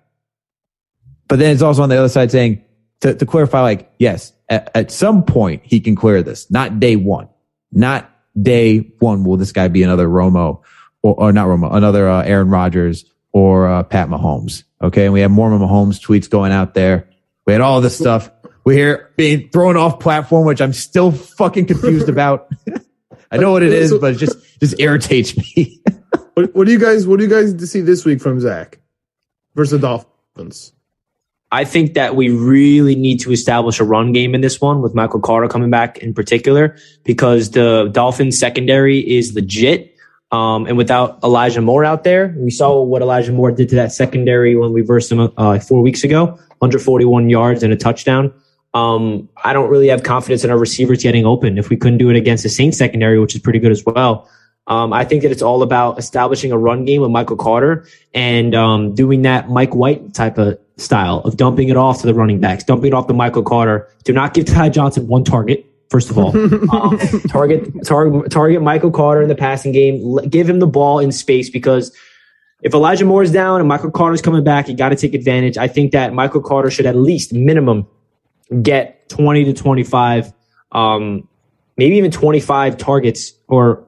Speaker 1: But then it's also on the other side saying to, to clarify, like, yes, at, at some point he can clear this, not day one, not day one. Will this guy be another Romo or, or not Romo, another uh, Aaron Rodgers or uh, Pat Mahomes? Okay. And we have more Mahomes tweets going out there. We had all this stuff. We hear being thrown off platform, which I'm still fucking confused about. I know what it is, but it just just irritates me.
Speaker 2: what, what do you guys What do you guys see this week from Zach versus the Dolphins?
Speaker 3: I think that we really need to establish a run game in this one with Michael Carter coming back in particular because the Dolphins secondary is legit. Um, and without Elijah Moore out there, we saw what Elijah Moore did to that secondary when we versed him uh, four weeks ago, 141 yards and a touchdown. Um, I don't really have confidence in our receivers getting open. If we couldn't do it against the Saints secondary, which is pretty good as well, um, I think that it's all about establishing a run game with Michael Carter and um, doing that Mike White type of style of dumping it off to the running backs, dumping it off to Michael Carter. Do not give Ty Johnson one target. First of all, um, target target target Michael Carter in the passing game. Give him the ball in space because if Elijah Moore is down and Michael Carter is coming back, you got to take advantage. I think that Michael Carter should at least minimum get 20 to 25 um, maybe even 25 targets or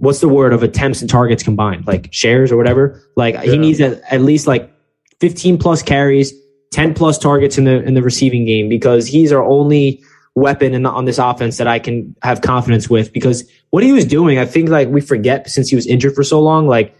Speaker 3: what's the word of attempts and targets combined, like shares or whatever. Like he needs at, at least like 15 plus carries, 10 plus targets in the in the receiving game because he's our only weapon in the, on this offense that I can have confidence with. Because what he was doing, I think like we forget since he was injured for so long, like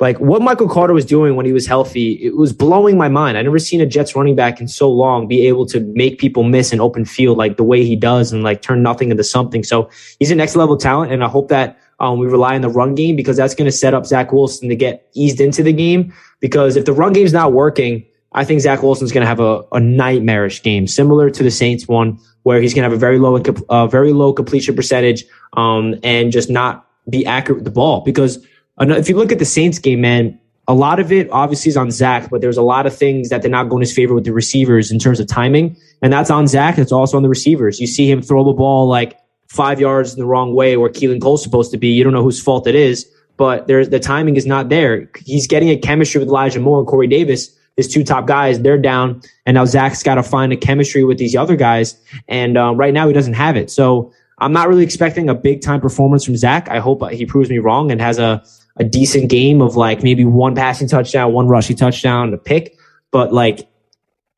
Speaker 3: like what Michael Carter was doing when he was healthy, it was blowing my mind. I never seen a Jets running back in so long be able to make people miss an open field like the way he does and like turn nothing into something. So he's a next level talent, and I hope that um, we rely on the run game because that's going to set up Zach Wilson to get eased into the game. Because if the run game's not working, I think Zach Wilson's going to have a, a nightmarish game, similar to the Saints one, where he's going to have a very low, uh, very low completion percentage, um, and just not be accurate with the ball. Because if you look at the Saints game, man, a lot of it obviously is on Zach, but there's a lot of things that did not go in his favor with the receivers in terms of timing, and that's on Zach. It's also on the receivers. You see him throw the ball like five yards in the wrong way where Keelan Cole's supposed to be. You don't know whose fault it is, but there's the timing is not there. He's getting a chemistry with Elijah Moore and Corey Davis, his two top guys. They're down, and now Zach's got to find a chemistry with these other guys, and uh, right now he doesn't have it. So I'm not really expecting a big time performance from Zach. I hope he proves me wrong and has a a decent game of like maybe one passing touchdown, one rushing touchdown, a pick. But like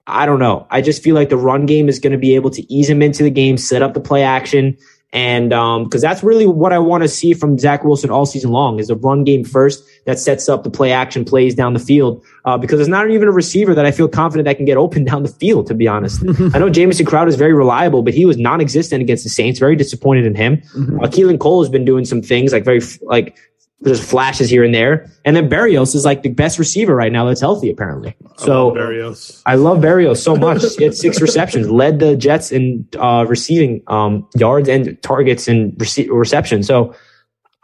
Speaker 3: I don't know. I just feel like the run game is going to be able to ease him into the game, set up the play action, and um, because that's really what I want to see from Zach Wilson all season long is a run game first that sets up the play action plays down the field. Uh, because it's not even a receiver that I feel confident that can get open down the field, to be honest. I know Jamison Crowder is very reliable, but he was non existent against the Saints. Very disappointed in him. Mm-hmm. Uh, Keelan Cole has been doing some things like very, like, there's flashes here and there. And then Berrios is like the best receiver right now that's healthy, apparently. So
Speaker 2: I love
Speaker 3: I love Berrios so much. he had six receptions, led the Jets in uh, receiving um, yards and targets and rece- reception. So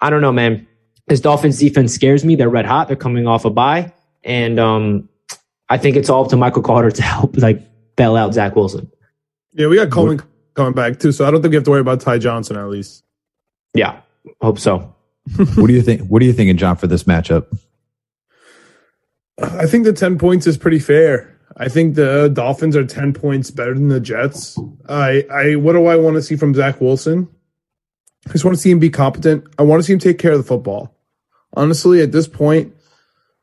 Speaker 3: I don't know, man. This Dolphins defense scares me. They're red hot. They're coming off a bye. And um, I think it's all up to Michael Carter to help like bail out Zach Wilson.
Speaker 2: Yeah, we got Coleman coming back too. So I don't think we have to worry about Ty Johnson at least.
Speaker 3: Yeah, hope so
Speaker 1: what do you think? What are you thinking, John, for this matchup?
Speaker 2: I think the 10 points is pretty fair. I think the Dolphins are 10 points better than the Jets. I, I, what do I want to see from Zach Wilson? I just want to see him be competent. I want to see him take care of the football. Honestly, at this point,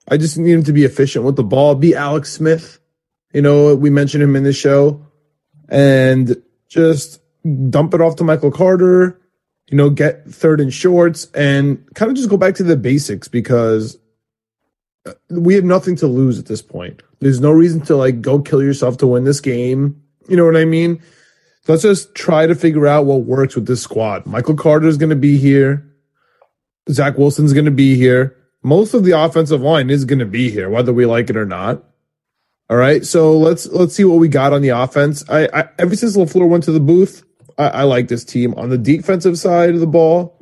Speaker 2: I just need him to be efficient with the ball, be Alex Smith. You know, we mentioned him in the show and just dump it off to Michael Carter, you know, get third and shorts and kind of just go back to the basics because uh, we have nothing to lose at this point. There's no reason to like go kill yourself to win this game. You know what I mean? let's just try to figure out what works with this squad. Michael Carter is going to be here. Zach Wilson's going to be here. Most of the offensive line is going to be here, whether we like it or not. All right, so let's let's see what we got on the offense. I, I ever since Lafleur went to the booth, I, I like this team on the defensive side of the ball.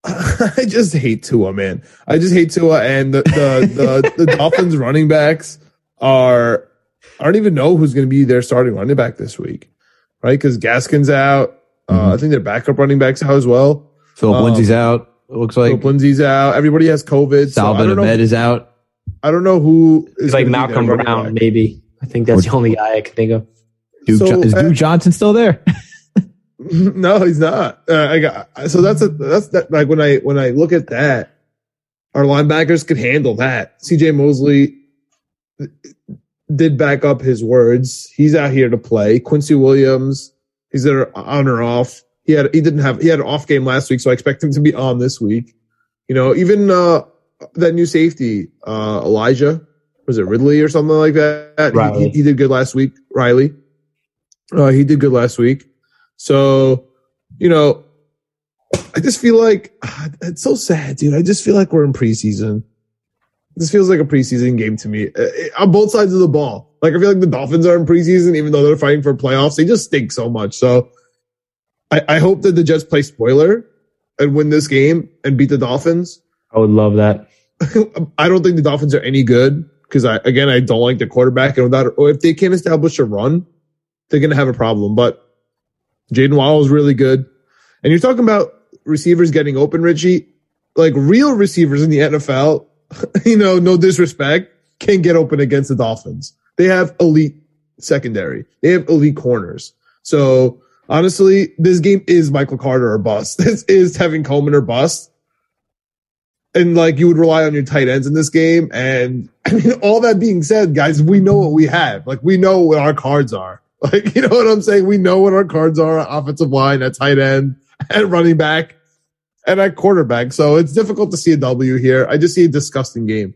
Speaker 2: I just hate Tua, man. I just hate Tua, and the the the, the Dolphins running backs are. I don't even know who's going to be their starting running back this week, right? Because Gaskin's out. Uh, mm-hmm. Uh, I think their backup running backs out as well.
Speaker 1: Phillip um, Lindsay's out. It looks like
Speaker 2: Phillip Lindsay's out. Everybody has COVID.
Speaker 1: Salvon so Ahmed is out.
Speaker 2: I don't know who
Speaker 3: is like Malcolm Brown, maybe. I think that's the only guy I can think of.
Speaker 1: Duke, so, is Duke uh, Johnson still there?
Speaker 2: no, he's not. Uh, I got so that's a that's that like when I when I look at that, our linebackers could handle that. C.J. Mosley did back up his words. He's out here to play. Quincy Williams, he's there on or off. He had he didn't have he had an off game last week, so I expect him to be on this week. You know, even uh that new safety, uh Elijah, was it Ridley or something like that? He, he, did good last week. Riley. Uh, he did good last week. So, you know, I just feel like ah, it's so sad, dude. I just feel like we're in preseason. This feels like a preseason game to me uh, on both sides of the ball. Like I feel like the Dolphins are in preseason, even though they're fighting for playoffs. They just stink so much. So I, I hope that the Jets play spoiler and win this game and beat the Dolphins.
Speaker 3: I would love that.
Speaker 2: I don't think the Dolphins are any good because I again I don't like the quarterback and without or if they can't establish a run, they're gonna have a problem. But Jaden Waddle is really good. And you're talking about receivers getting open, Richie. Like real receivers in the NFL, you know, no disrespect, can get open against the Dolphins. They have elite secondary. They have elite corners. So honestly, this game is Michael Carter or bust. This is Tevin Coleman or bust. And like you would rely on your tight ends in this game. And I mean, all that being said, guys, we know what we have. Like we know what our cards are. Like, you know what I'm saying? We know what our cards are offensive line, at tight end, at running back, and at quarterback. So it's difficult to see a W here. I just see a disgusting game.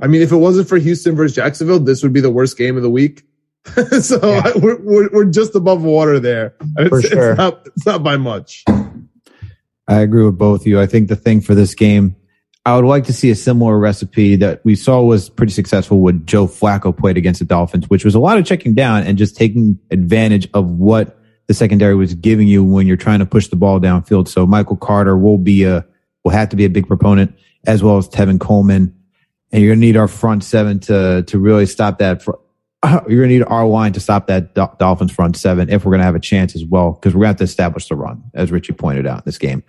Speaker 2: I mean, if it wasn't for Houston versus Jacksonville, this would be the worst game of the week. so
Speaker 3: Yeah.
Speaker 2: I, we're, we're, we're just above water there. And
Speaker 3: For sure.
Speaker 2: it's, not, it's not by much.
Speaker 1: I agree with both of you. I think the thing for this game, I would like to see a similar recipe that we saw was pretty successful when Joe Flacco played against the Dolphins, which was a lot of checking down and just taking advantage of what the secondary was giving you when you're trying to push the ball downfield. So Michael Carter will be a, will have to be a big proponent as well as Tevin Coleman. And you're going to need our front seven to, to really stop that. Fr- you're going to need our line to stop that Dol- Dolphins front seven if we're going to have a chance as well, because we're going to have to establish the run, as Richie pointed out in this game.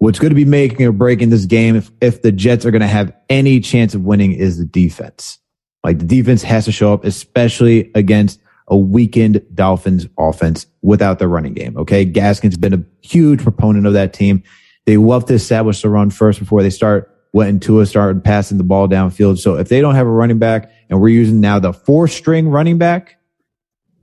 Speaker 1: What's going to be making or breaking this game, if, if the Jets are going to have any chance of winning, is the defense. Like the defense has to show up, especially against a weakened Dolphins offense without their running game. Okay. Gaskin's been a huge proponent of that team. They love to establish the run first before they start went into a start passing the ball downfield. So if they don't have a running back and we're using now the four string running back,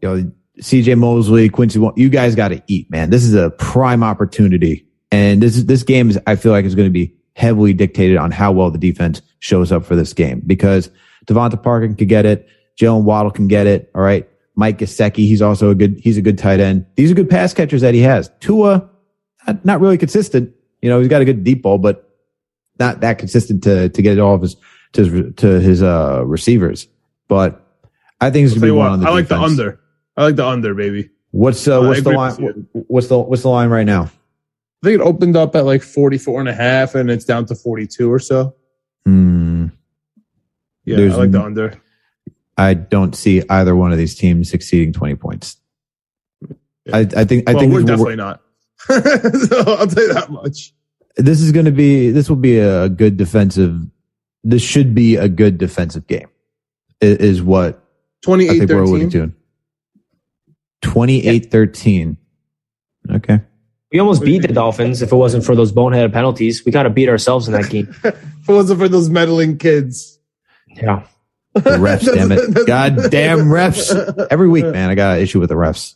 Speaker 1: you know, CJ Mosley, Quincy, you guys got to eat, man. This is a prime opportunity. And this this game is, I feel like is going to be heavily dictated on how well the defense shows up for this game because DeVante Parker could get it. Jaylen Waddle can get it. All right. Mike Gesicki, he's also a good, he's a good tight end. These are good pass catchers that he has. Tua, not, not really consistent. You know, he's got a good deep ball, but not that consistent to, to get it all of his, to his, to his, uh, receivers. But I think it's going to be one
Speaker 2: what,
Speaker 1: on the
Speaker 2: I like the under. I like the under, baby.
Speaker 1: What's, uh, what's the line? What's the, what's the line right now?
Speaker 2: I think it opened up at like 44 and a half and it's down to 42 or so.
Speaker 1: Hmm.
Speaker 2: Yeah,
Speaker 1: There's
Speaker 2: I like the under.
Speaker 1: I don't see either one of these teams exceeding 20 points. I, I think, I
Speaker 2: well,
Speaker 1: think
Speaker 2: we're definitely not. so I'll tell you that much.
Speaker 1: this is going to be, this will be a good defensive, this should be a good defensive game is what I
Speaker 2: 28
Speaker 1: think we're alluding
Speaker 2: 13.
Speaker 1: to. 28 13. Okay.
Speaker 3: We almost beat the Dolphins if it wasn't for those boneheaded penalties. We got to beat ourselves in that game.
Speaker 2: If it wasn't for those meddling kids.
Speaker 3: Yeah.
Speaker 1: The refs, damn it. God damn refs. Every week, man, I got an issue with the refs.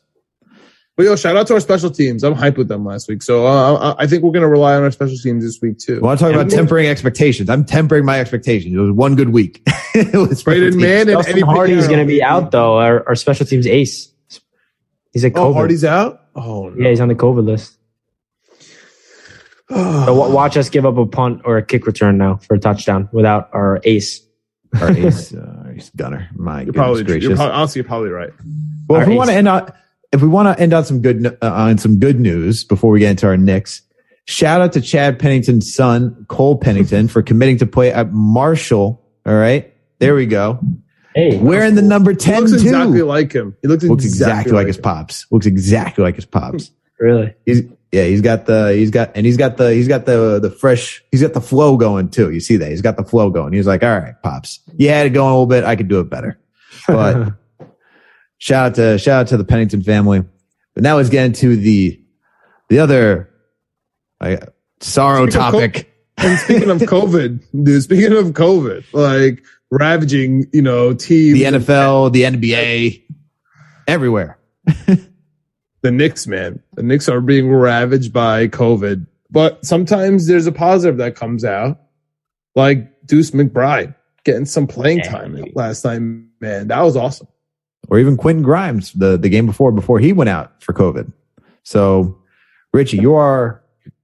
Speaker 2: But yo, shout out to our special teams. I'm hyped with them last week. So uh, I I think we're going to rely on our special teams this week too.
Speaker 1: I want to talk about tempering expectations. I'm tempering my expectations. It was one good week. it was
Speaker 2: Braden Mann and
Speaker 3: Justin
Speaker 2: Eddie
Speaker 3: Hardee's
Speaker 2: Piñeiro.
Speaker 3: going to be out though. Our, our special teams ace. He's at
Speaker 2: Oh,
Speaker 3: COVID.
Speaker 2: Hardee's out? Oh, no.
Speaker 3: yeah, he's on the COVID list. So watch us give up a punt or a kick return now for a touchdown without our ace.
Speaker 1: Our ace, uh, ace gunner. My
Speaker 2: You're
Speaker 1: goodness
Speaker 2: probably,
Speaker 1: gracious.
Speaker 2: you're probably, honestly, you're probably right.
Speaker 1: well, if we want to end on, if we want to end on some good, uh, on some good news before we get into our Knicks, shout out to Chad Pennington's son, Cole Pennington, for committing to play at Marshall. All right. There we go.
Speaker 3: Hey,
Speaker 1: Wearing the number
Speaker 2: He
Speaker 1: 10
Speaker 2: looks
Speaker 1: too.
Speaker 2: exactly like him. He looks,
Speaker 1: looks exactly like his pops. Looks exactly like his pops.
Speaker 3: really?
Speaker 1: He's yeah, he's got the he's got and he's got the he's got the the fresh he's got the flow going too. You see that? He's got the flow going. He's like, all right, pops, you had it going a little bit. I could do it better. But shout out to shout out to the Pennington family. But now let's get into the the other like, sorrow
Speaker 2: Speaking of
Speaker 1: topic.
Speaker 2: And speaking of COVID, dude, speaking of COVID, like ravaging, you know, teams.
Speaker 1: the NFL, the NBA, everywhere.
Speaker 2: the Knicks, man. The Knicks are being ravaged by COVID. But sometimes there's a positive that comes out. Like Deuce McBride getting some playing
Speaker 3: Yeah.
Speaker 2: time last night, man. That was awesome.
Speaker 1: Or even Quentin Grimes, the, the game before before he went out for COVID. So Richie, you are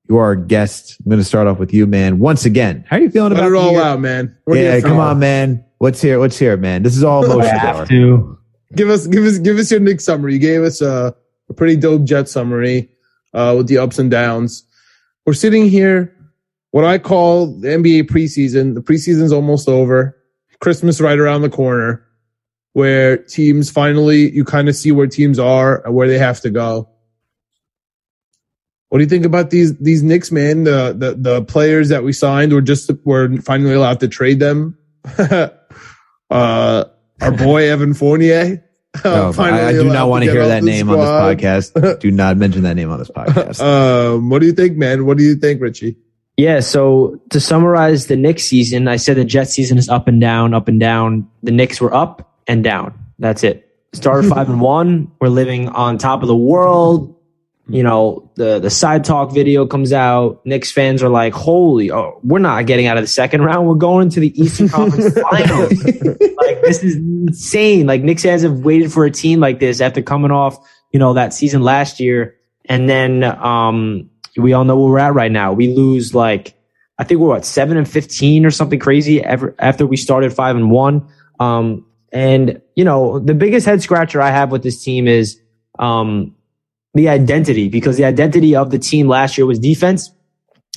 Speaker 1: you are our guest. I'm gonna start off with you, man. Once again, how are you feeling
Speaker 2: Let
Speaker 1: about
Speaker 2: it
Speaker 1: the
Speaker 2: all
Speaker 1: year?
Speaker 2: out, man. What
Speaker 1: yeah, come on, man. What's here? What's here, man? This is all
Speaker 3: I
Speaker 1: emotions. hour.
Speaker 3: have to.
Speaker 2: Give us give us give us your Knicks summary. You gave us a, a pretty dope jet summary uh, with the ups and downs. We're sitting here, what I call the NBA preseason. The preseason's almost over. Christmas right around the corner, where teams finally you kind of see where teams are and where they have to go. What do you think about these these Knicks, man? The the the players that we signed were just were finally allowed to trade them. uh, our boy Evan Fournier.
Speaker 1: No, I, I do not want to hear that
Speaker 2: the
Speaker 1: name on this podcast. do not mention that name on this podcast.
Speaker 2: Um, what do you think, man? What do you think, Richie?
Speaker 3: Yeah, so to summarize the Knicks season, I said the Jets season is up and down, up and down. The Knicks were up and down. That's it. Started five and one. We're living on top of the world. You know, the the side talk video comes out. Knicks fans are like, "Holy, oh, we're not getting out of the second round. We're going to the Eastern Conference Finals." like this is insane. Like Knicks fans have waited for a team like this after coming off, you know, that season last year, and then um, we all know where we're at right now. We lose like I think we're what seven and fifteen or something crazy ever after we started five and one. Um, and you know, the biggest head scratcher I have with this team is um, the identity because the identity of the team last year was defense,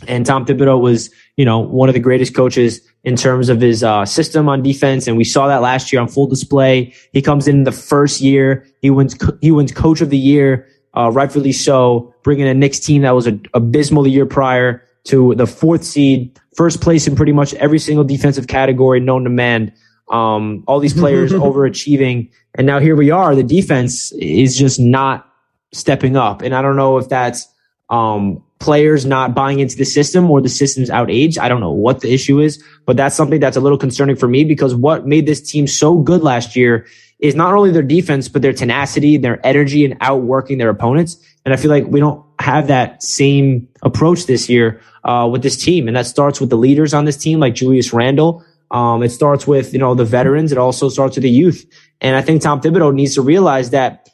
Speaker 3: and Tom Thibodeau was you know one of the greatest coaches in terms of his uh, system on defense, and we saw that last year on full display. He comes in the first year, he wins co- he wins Coach of the Year, uh, rightfully so, bringing a Knicks team that was a, abysmal the year prior to the fourth seed, first place in pretty much every single defensive category known to man. Um, all these players overachieving, and now here we are. The defense is just not stepping up, and I don't know if that's um, players not buying into the system or the system's outaged. I don't know what the issue is, but that's something that's a little concerning for me because what made this team so good last year is not only their defense, but their tenacity, their energy and outworking their opponents. And I feel like we don't have that same approach this year uh, with this team. And that starts with the leaders on this team, like Julius Randle. Um, it starts with, you know, the veterans. It also starts with the youth. And I think Tom Thibodeau needs to realize that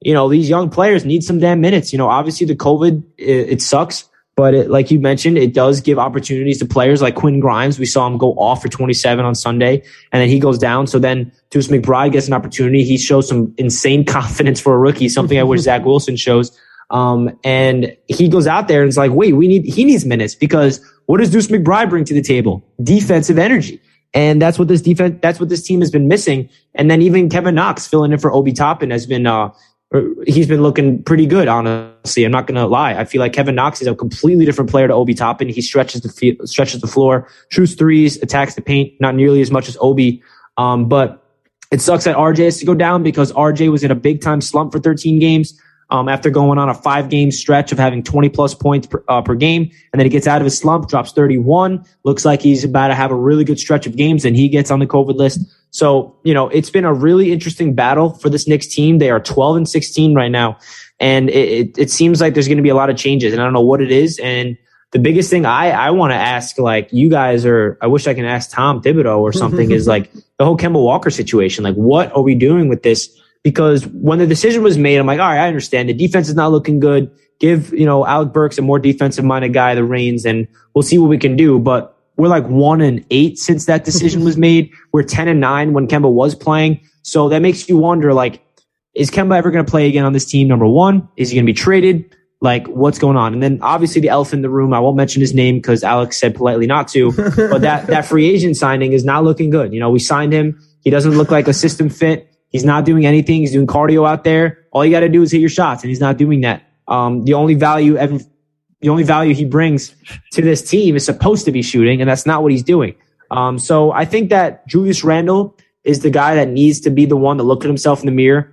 Speaker 3: you know, these young players need some damn minutes. You know, obviously the COVID, it, it sucks, but it, like you mentioned, it does give opportunities to players like Quinn Grimes. We saw him go off for 27 on Sunday and then he goes down. So then Deuce McBride gets an opportunity. He shows some insane confidence for a rookie, something I wish Zach Wilson shows. Um, and he goes out there and it's like, wait, we need, he needs minutes because what does Deuce McBride bring to the table? Defensive energy. And that's what this defense, that's what this team has been missing. And then even Kevin Knox filling in for Obi Toppin has been, uh, he's been looking pretty good, honestly. I'm not going to lie. I feel like Kevin Knox is a completely different player to Obi Toppin. He stretches the stretches the floor, shoots threes, attacks the paint, not nearly as much as Obi. Um, but it sucks that RJ has to go down because RJ was in a big time slump for 13 games. Um, after going on a five game stretch of having 20 plus points per, uh, per game. And then he gets out of his slump, drops 31. Looks like he's about to have a really good stretch of games and he gets on the COVID list. So, you know, it's been a really interesting battle for this Knicks team. They are 12 and 16 right now. And it, it, it seems like there's going to be a lot of changes and I don't know what it is. And the biggest thing I, I want to ask, like you guys are, I wish I can ask Tom Thibodeau or something is like the whole Kemba Walker situation. Like, what are we doing with this? Because when the decision was made, I'm like, all right, I understand the defense is not looking good. Give, you know, Alec Burks a more defensive minded guy the reins and we'll see what we can do. But we're like one and eight since that decision was made. We're 10 and nine when Kemba was playing. So that makes you wonder, like, is Kemba ever going to play again on this team? Number one, is he going to be traded? Like, what's going on? And then obviously the elephant in the room, I won't mention his name because Alex said politely not to, but that, that free agent signing is not looking good. You know, we signed him. He doesn't look like a system fit. He's not doing anything. He's doing cardio out there. All you got to do is hit your shots and he's not doing that. Um, the only value, the only value he brings to this team is supposed to be shooting, and that's not what he's doing. Um, so I think that Julius Randle is the guy that needs to be the one to look at himself in the mirror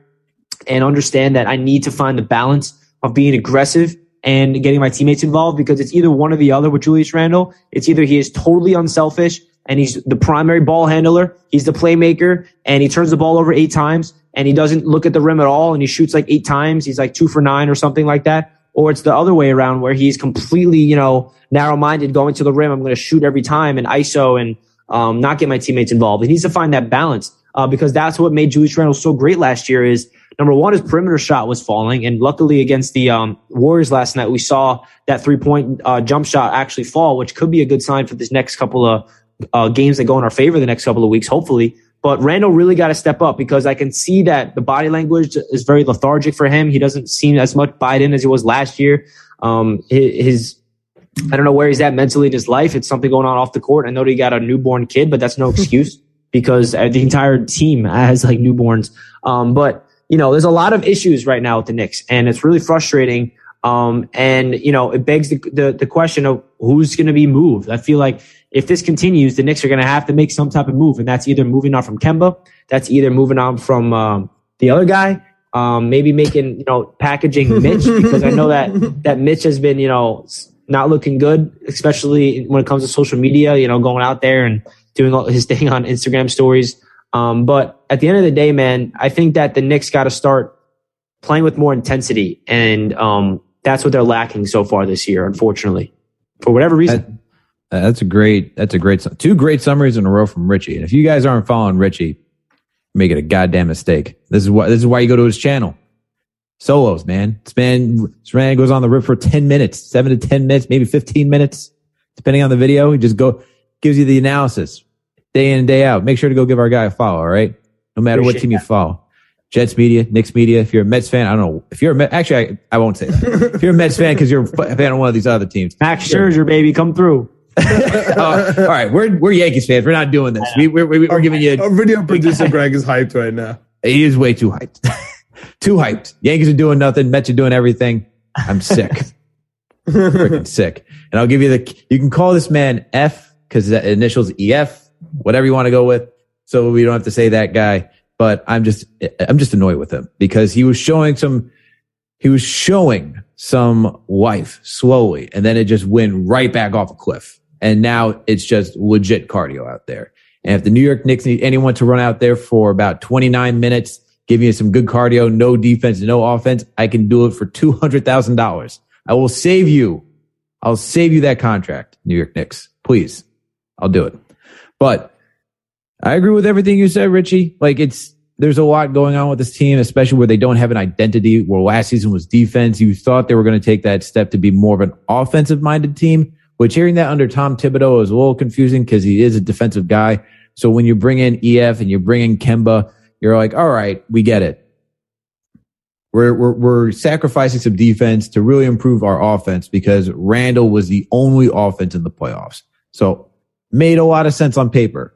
Speaker 3: and understand that I need to find the balance of being aggressive and getting my teammates involved because it's either one or the other with Julius Randle. It's either he is totally unselfish and he's the primary ball handler, he's the playmaker, and he turns the ball over eight times and he doesn't look at the rim at all and he shoots like eight times. He's like two for nine or something like that. Or it's the other way around where he's completely, you know, narrow minded going to the rim. I'm going to shoot every time and ISO and um, not get my teammates involved. He needs to find that balance uh, because that's what made Julius Randle so great last year is number one, his perimeter shot was falling. And luckily against the um, Warriors last night, we saw that three point uh, jump shot actually fall, which could be a good sign for this next couple of uh, games that go in our favor the next couple of weeks, hopefully. But Randle really got to step up because I can see that the body language is very lethargic for him. He doesn't seem as much bite in as he was last year. Um, his, I don't know where he's at mentally in his life. It's something going on off the court. I know that he got a newborn kid, but that's no excuse because the entire team has like newborns. Um, but you know, there's a lot of issues right now with the Knicks and it's really frustrating. Um, and you know, it begs the, the, the question of who's going to be moved. I feel like if this continues, the Knicks are going to have to make some type of move, and that's either moving on from Kemba, that's either moving on from um, the other guy. Um, maybe making you know packaging Mitch because I know that that Mitch has been you know not looking good, especially when it comes to social media. You know, going out there and doing all his thing on Instagram stories. Um, but at the end of the day, man, I think that the Knicks got to start playing with more intensity, and um, that's what they're lacking so far this year, unfortunately, for whatever reason.
Speaker 1: That, that's a great. That's a great. Two great summaries in a row from Richie. And if you guys aren't following Richie, you're making a goddamn mistake. This is why. This is why you go to his channel. Solos, man. This man, this man goes on the rip for ten minutes, seven to ten minutes, maybe fifteen minutes, depending on the video. He just go gives you the analysis day in and day out. Make sure to go give our guy a follow. All right, no matter Appreciate what team that. you follow. Jets media, Knicks media. If you're a Mets fan, I don't know. If you're a Met, actually, I, I won't say that. if you're a Mets fan because you're a fan of one of these other teams,
Speaker 3: Max Scherzer, baby, come through.
Speaker 1: uh, all right, we're we're Yankees fans. We're not doing this. We, we're, we're, we're giving you.
Speaker 2: Our video producer Greg is hyped right now.
Speaker 1: He is way too hyped. too hyped. Yankees are doing nothing. Mets are doing everything. I'm sick. Freaking sick. And I'll give you the. You can call this man F because the initials EF. Whatever you want to go with. So we don't have to say that guy but I'm just, I'm just annoyed with him because he was showing some, he was showing some life slowly and then it just went right back off a cliff. And now it's just legit cardio out there. And if the New York Knicks need anyone to run out there for about 29 minutes, give you some good cardio, no defense, no offense, I can do it for $200,000. I will save you. I'll save you that contract, New York Knicks. Please. I'll do it. But I agree with everything you said, Richie. Like it's there's a lot going on with this team, especially where they don't have an identity. Where last season was defense, you thought they were going to take that step to be more of an offensive minded team. Which hearing that under Tom Thibodeau is a little confusing because he is a defensive guy. So when you bring in EF and you bring in Kemba, you're like, all right, we get it. We're, we're, we're sacrificing some defense to really improve our offense because Randle was the only offense in the playoffs. So made a lot of sense on paper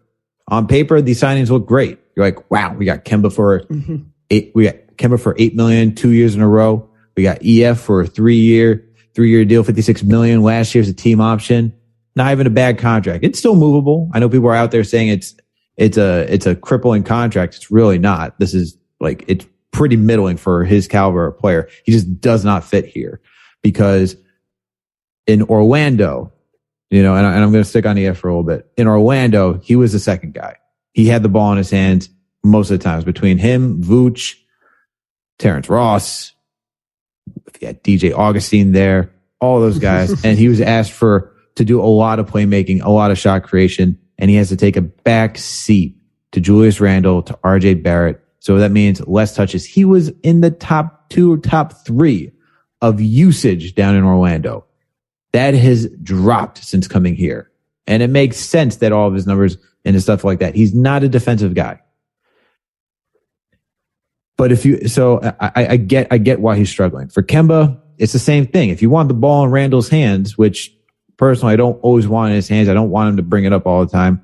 Speaker 1: on paper, these signings look great. You're like, wow, we got Kemba for mm-hmm. eight, we got Kemba for eight million, two years in a row. We got EF for a three year, three year deal, 56 million. Last year's a team option. Not even a bad contract. It's still movable. I know people are out there saying it's, it's a, it's a crippling contract. It's really not. This is like, it's pretty middling for his caliber of player. He just does not fit here because in Orlando, you know, and, I, am going to stick on EF for a little bit. In Orlando, he was the second guy. He had the ball in his hands most of the times between him, Vooch, Terrence Ross. He had DJ Augustin there, all those guys. and he was asked for to do a lot of playmaking, a lot of shot creation, and he has to take a back seat to Julius Randle, to RJ Barrett. So that means less touches. He was in the top two, or top three of usage down in Orlando. That has dropped since coming here. And it makes sense that all of his numbers and his stuff like that. He's not a defensive guy. But if you, so I, I get, I get why he's struggling. For Kemba, it's the same thing. If you want the ball in Randle's hands, which personally I don't always want in his hands, I don't want him to bring it up all the time.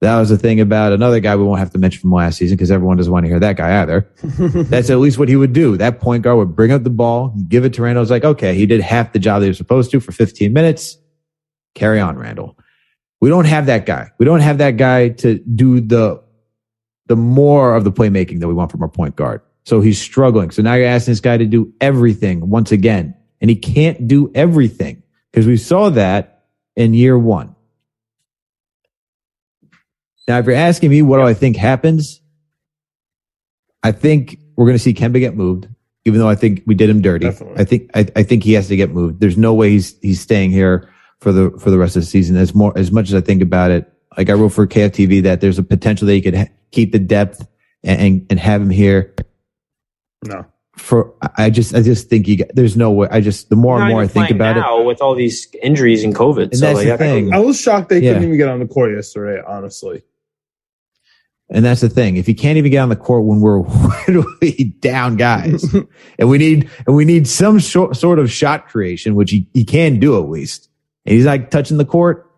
Speaker 1: That was the thing about another guy we won't have to mention from last season because everyone doesn't want to hear that guy either. That's at least what he would do. That point guard would bring up the ball, give it to Randle. It's like, okay, he did half the job that he was supposed to for 15 minutes. Carry on, Randle. We don't have that guy. We don't have that guy to do the, the more of the playmaking that we want from our point guard. So he's struggling. So now you're asking this guy to do everything once again, and he can't do everything because we saw that in year one. Now, if you're asking me what do I think happens, I think we're going to see Kemba get moved, even though I think we did him dirty. Definitely. I think I, I think he has to get moved. There's no way he's he's staying here for the for the rest of the season. As more as much as I think about it, like I wrote for KFTV that there's a potential that he could ha- keep the depth and, and, and have him here.
Speaker 2: No.
Speaker 1: For I just I just think you got, there's no way I just the more and more I think about it
Speaker 3: with all these injuries and COVID.
Speaker 1: And so that's like, the thing.
Speaker 2: I was shocked they yeah. couldn't even get on the court yesterday. Honestly,
Speaker 1: and that's the thing. If he can't even get on the court when we're literally down guys and we need, and we need some short, sort of shot creation, which he, he can do at least. And he's like touching the court.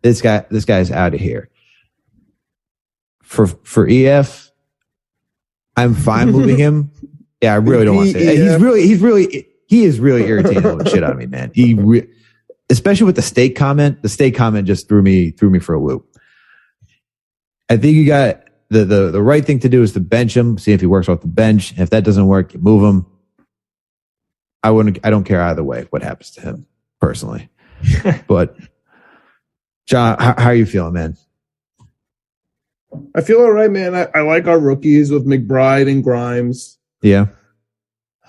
Speaker 1: This guy, this guy's out of here. For, for EF, I'm fine moving him. Yeah, I really don't want to say that. He's really, he's really, he is really irritating the shit out of me, man. He, re- especially with the state comment, the state comment just threw me, threw me for a loop. I think you got the, the, the right thing to do is to bench him, see if he works off the bench. If that doesn't work, you move him. I wouldn't, I don't care either way what happens to him personally. but John, how, how, are you feeling, man?
Speaker 2: I feel all right, man. I, I like our rookies with McBride and Grimes.
Speaker 1: Yeah.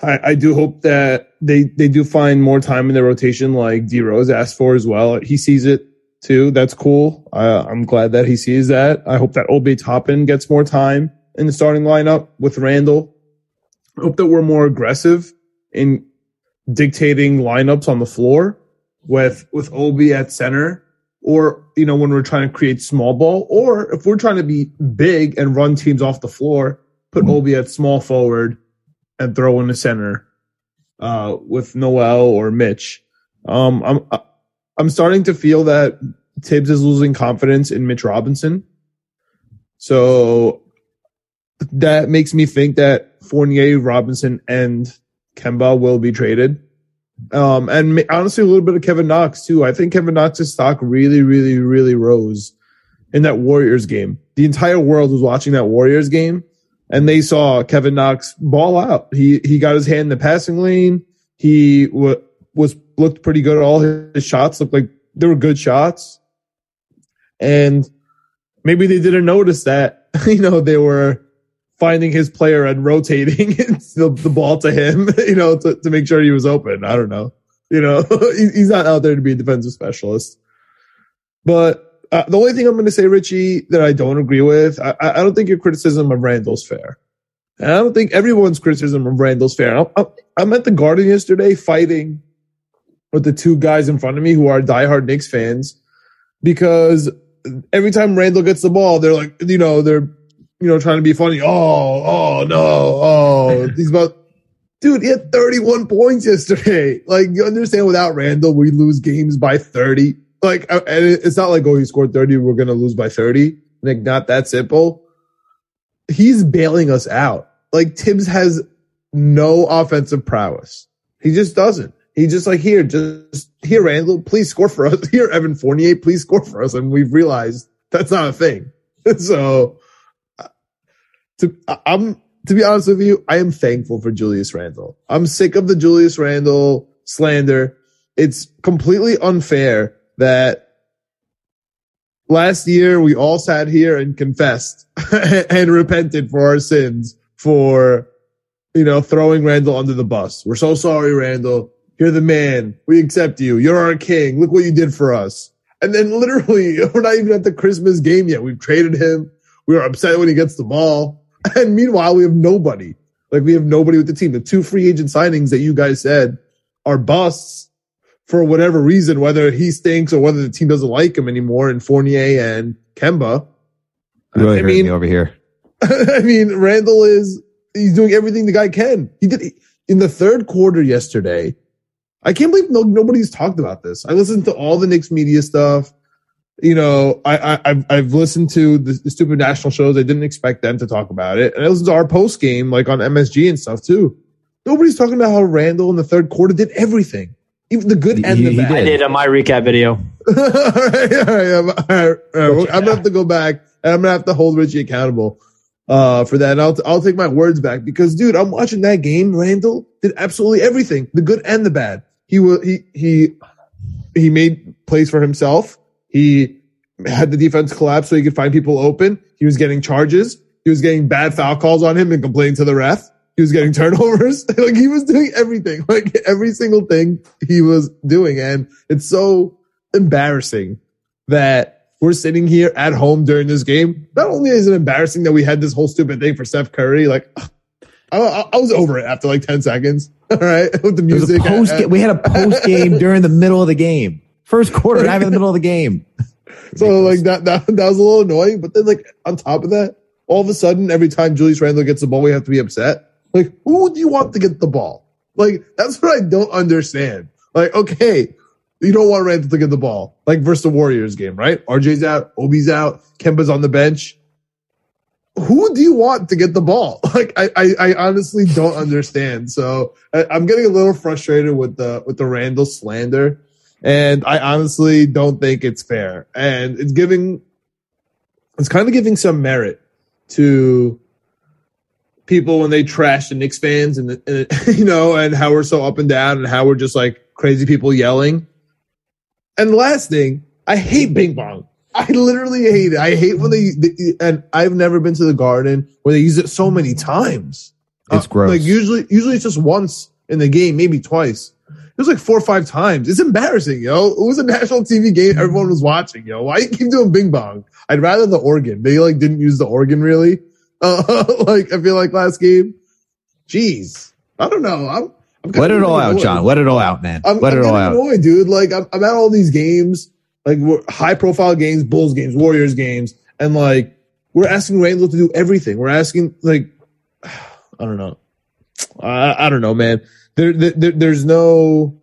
Speaker 2: I, I, do hope that they they do find more time in their rotation, like D Rose asked for as well. He sees it too. That's cool. Uh, I'm glad that he sees that. I hope that Obi Toppin gets more time in the starting lineup with Randle. I hope that we're more aggressive in dictating lineups on the floor with with Obi at center, or you know when we're trying to create small ball, or if we're trying to be big and run teams off the floor, put Obi at small forward and throw in the center uh, with Noel or Mitch. Um, I'm I'm starting to feel that Thibs is losing confidence in Mitch Robinson. So that makes me think that Fournier, Robinson, and Kemba will be traded. Um, and honestly, a little bit of Kevin Knox too. I think Kevin Knox's stock really, really, really rose in that Warriors game. The entire world was watching that Warriors game and they saw Kevin Knox ball out. He, he got his hand in the passing lane. He w- was looked pretty good. All his shots looked like they were good shots. And maybe they didn't notice that, you know, they were finding his player and rotating the, the, ball to him, you know, to, to make sure he was open. I don't know. You know, he's not out there to be a defensive specialist. But uh, the only thing I'm going to say, Richie, that I don't agree with, I, I don't think your criticism of Randle's fair. And I don't think everyone's criticism of Randle's fair. I'm, I'm at the Garden yesterday fighting with the two guys in front of me who are diehard Knicks fans because every time Randle gets the ball, they're like, you know, they're, you know, trying to be funny. Oh, oh, no, oh, he's about, dude, he had 31 points yesterday. Like, you understand without Randle, we lose games by 30. Like, uh, and it's not like, oh, he scored 30, we're going to lose by 30. Like, not that simple. He's bailing us out. Like, Thibs has no offensive prowess. He just doesn't. He just like here, just here, Randle, please score for us. Here, Evan Fournier, please score for us. And we've realized that's not a thing. so, to I'm to be honest with you, I am thankful for Julius Randle. I'm sick of the Julius Randle slander. It's completely unfair that last year we all sat here and confessed and repented for our sins for, you know, throwing Randle under the bus. We're so sorry, Randle. You're the man. We accept you. You're our king. Look what you did for us. And then literally, we're not even at the Christmas game yet. We've traded him. We were upset when he gets the ball. And meanwhile, we have nobody. Like we have nobody with the team. The two free agent signings that you guys said are busts for whatever reason, whether he stinks or whether the team doesn't like him anymore. And Fournier and Kemba.
Speaker 1: Really I mean, over here.
Speaker 2: I mean, Randle is he's doing everything the guy can. He did in the third quarter yesterday. I can't believe no, nobody's talked about this. I listened to all the Knicks media stuff. You know, I, I have I've listened to the, the, stupid national shows. I didn't expect them to talk about it, and I listened to our post game like on MSG and stuff too. Nobody's talking about how Randle in the third quarter did everything, even the good and the bad.
Speaker 3: I did on my recap video.
Speaker 2: all right, all right, all right, all right. I'm gonna have to go back and I'm gonna have to hold Richie accountable uh, for that. And I'll, I'll take my words back because, dude, I'm watching that game. Randle did absolutely everything, the good and the bad. He will, he, he, he made plays for himself. He had the defense collapse so he could find people open. He was getting charges. He was getting bad foul calls on him and complaining to the ref. He was getting turnovers. like he was doing everything, like every single thing he was doing. And it's so embarrassing that we're sitting here at home during this game. Not only is it embarrassing that we had this whole stupid thing for Steph Curry, like I, I was over it after like 10 seconds. All right. With the music.
Speaker 1: Post, we had a post game during the middle of the game. First quarter, even in the middle of the game.
Speaker 2: So like that, that, that was a little annoying. But then like on top of that, all of a sudden, every time Julius Randle gets the ball, we have to be upset. Like, who do you want to get the ball? Like, that's what I don't understand. Like, okay, you don't want Randle to get the ball. Like versus the Warriors game, right? RJ's out, Obi's out, Kemba's on the bench who do you want to get the ball? Like, I, I, I honestly don't understand. So I, am getting a little frustrated with the, with the Randle slander. And I honestly don't think it's fair. And it's giving, it's kind of giving some merit to people when they trash the Knicks fans and, and you know and how we're so up and down and how we're just like crazy people yelling. And the last thing, I hate Bing Bong. I literally hate it. I hate when they, they and I've never been to the Garden where they use it so many times.
Speaker 1: It's
Speaker 2: Uh,
Speaker 1: gross.
Speaker 2: Like usually, usually it's just once in the game, maybe twice. It was like four or five times. It's embarrassing, yo. It was a national TV game. Everyone was watching, yo. Why you keep doing Bing Bong? I'd rather the organ. They like didn't use the organ really. Uh, like I feel like last game. Jeez, I don't know. I'm, I'm
Speaker 1: Let it all
Speaker 2: getting
Speaker 1: out. John. Let it all out, man.
Speaker 2: I'm,
Speaker 1: Let
Speaker 2: I'm
Speaker 1: it all out.
Speaker 2: annoyed, dude. Like I'm, I'm at all these games, like high profile games, Bulls games, Warriors games, and like we're asking Randall to do everything. We're asking like I don't know. I, I don't know, man. There, there, there's no,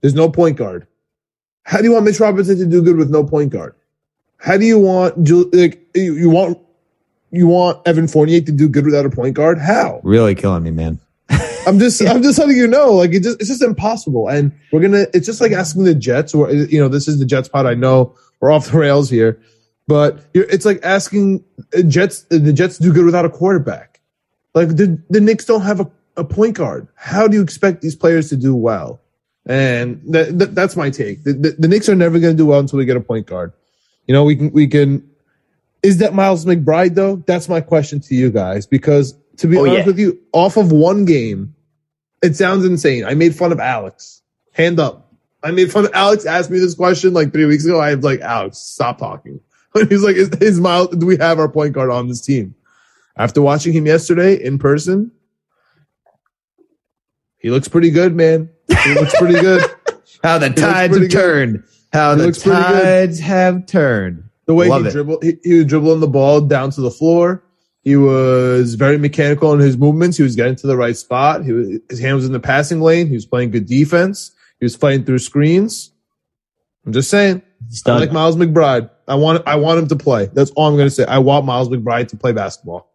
Speaker 2: there's no point guard. How do you want Mitch Robinson to do good with no point guard? How do you want like you, you want you want Evan Fournier to do good without a point guard? How?
Speaker 1: Really killing me, man.
Speaker 2: I'm just I'm just letting you know, like it just it's just impossible. And we're gonna it's just like asking the Jets, or you know, this is the Jets pod. I know we're off the rails here, but you're, it's like asking uh, Jets the Jets do good without a quarterback. Like the the Knicks don't have a, a point guard. How do you expect these players to do well? And that, that that's my take. The, the, the Knicks are never going to do well until we get a point guard. You know, we can we can. Is that Miles McBride though? That's my question to you guys because to be
Speaker 3: Oh,
Speaker 2: honest
Speaker 3: yeah.
Speaker 2: with you, off of one game, it sounds insane. I made fun of Alex. Hand up. I made fun of Alex. Asked me this question like three weeks ago. I was like, Alex, stop talking. He's like, is, is Miles? Do we have our point guard on this team? After watching him yesterday in person, he looks pretty good, man. He looks pretty good.
Speaker 1: How the tides have
Speaker 2: good.
Speaker 1: turned. How
Speaker 2: He
Speaker 1: the tides have turned.
Speaker 2: The way
Speaker 1: Love
Speaker 2: he
Speaker 1: it.
Speaker 2: dribbled, he, he was dribbling the ball down to the floor. He was very mechanical in his movements. He was getting to the right spot. He was, his hand was in the passing lane. He was playing good defense. He was fighting through screens. I'm just saying. I like Miles McBride. I want I want him to play. That's all I'm going to say. I want Miles McBride to play basketball.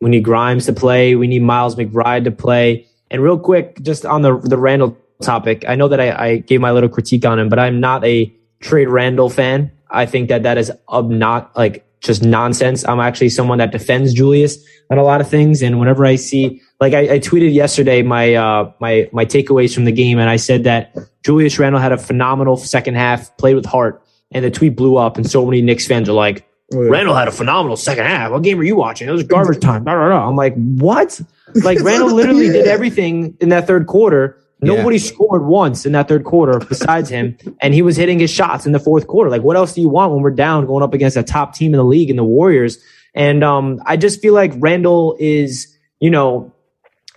Speaker 3: We need Grimes to play. We need Miles McBride to play. And real quick, just on the the Randle topic, I know that I, I gave my little critique on him, but I'm not a trade Randle fan. I think that that is ob- not like just nonsense. I'm actually someone that defends Julius on a lot of things. And whenever I see, like I, I tweeted yesterday my uh, my my takeaways from the game, and I said that Julius Randle had a phenomenal second half, played with heart, and the tweet blew up, and so many Knicks fans are like. Randle had a phenomenal second half. What game are you watching? It was garbage time. Blah, blah, blah. I'm like, what? Like Randle literally did everything in that third quarter. Nobody scored once in that third quarter besides him, and he was hitting his shots in the fourth quarter. Like, what else do you want when we're down going up against a top team in the league in the Warriors? And um, I just feel like Randle is, you know,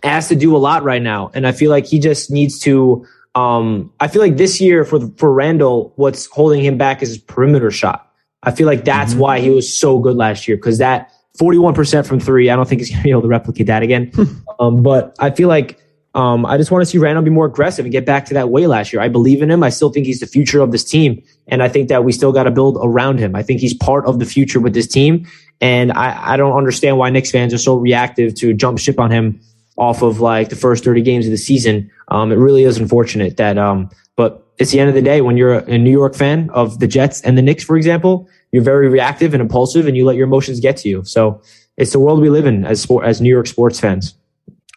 Speaker 3: asked to do a lot right now, and I feel like he just needs to. Um, I feel like this year for for Randle, what's holding him back is his perimeter shot. I feel like that's why he was so good last year because that 41% from three, I don't think he's going to be able to replicate that again. um, but I feel like um, I just want to see Randle be more aggressive and get back to that way last year. I believe in him. I still think he's the future of this team. And I think that we still got to build around him. I think he's part of the future with this team. And I, I don't understand why Knicks fans are so reactive to jump ship on him off of like the first 30 games of the season. Um, it really is unfortunate that, um, but it's the end of the day when you're a, a New York fan of the Jets and the Knicks, for example, you're very reactive and impulsive and you let your emotions get to you. So it's the world we live in as sport, as New York sports fans.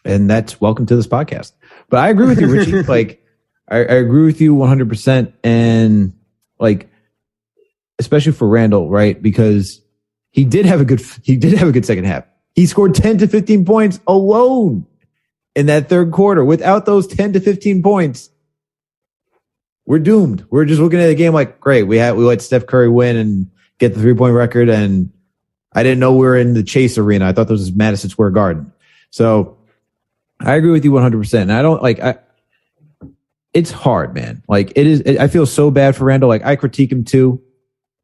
Speaker 1: and that's welcome to this podcast. But I agree with you, Richie. like, I, I agree with you 100%. And like, especially for Randle, right? Because he did have a good, he did have a good second half. He scored 10 to 15 points alone in that third quarter. Without those 10 to 15 points, we're doomed. We're just looking at the game like, great. We had, we let Steph Curry win and get the three point record. And I didn't know we were in the chase arena. I thought this was Madison Square Garden. So I agree with you 100%. And I don't like, I, it's hard, man. Like it is, I feel so bad for Randle. Like I critique him too.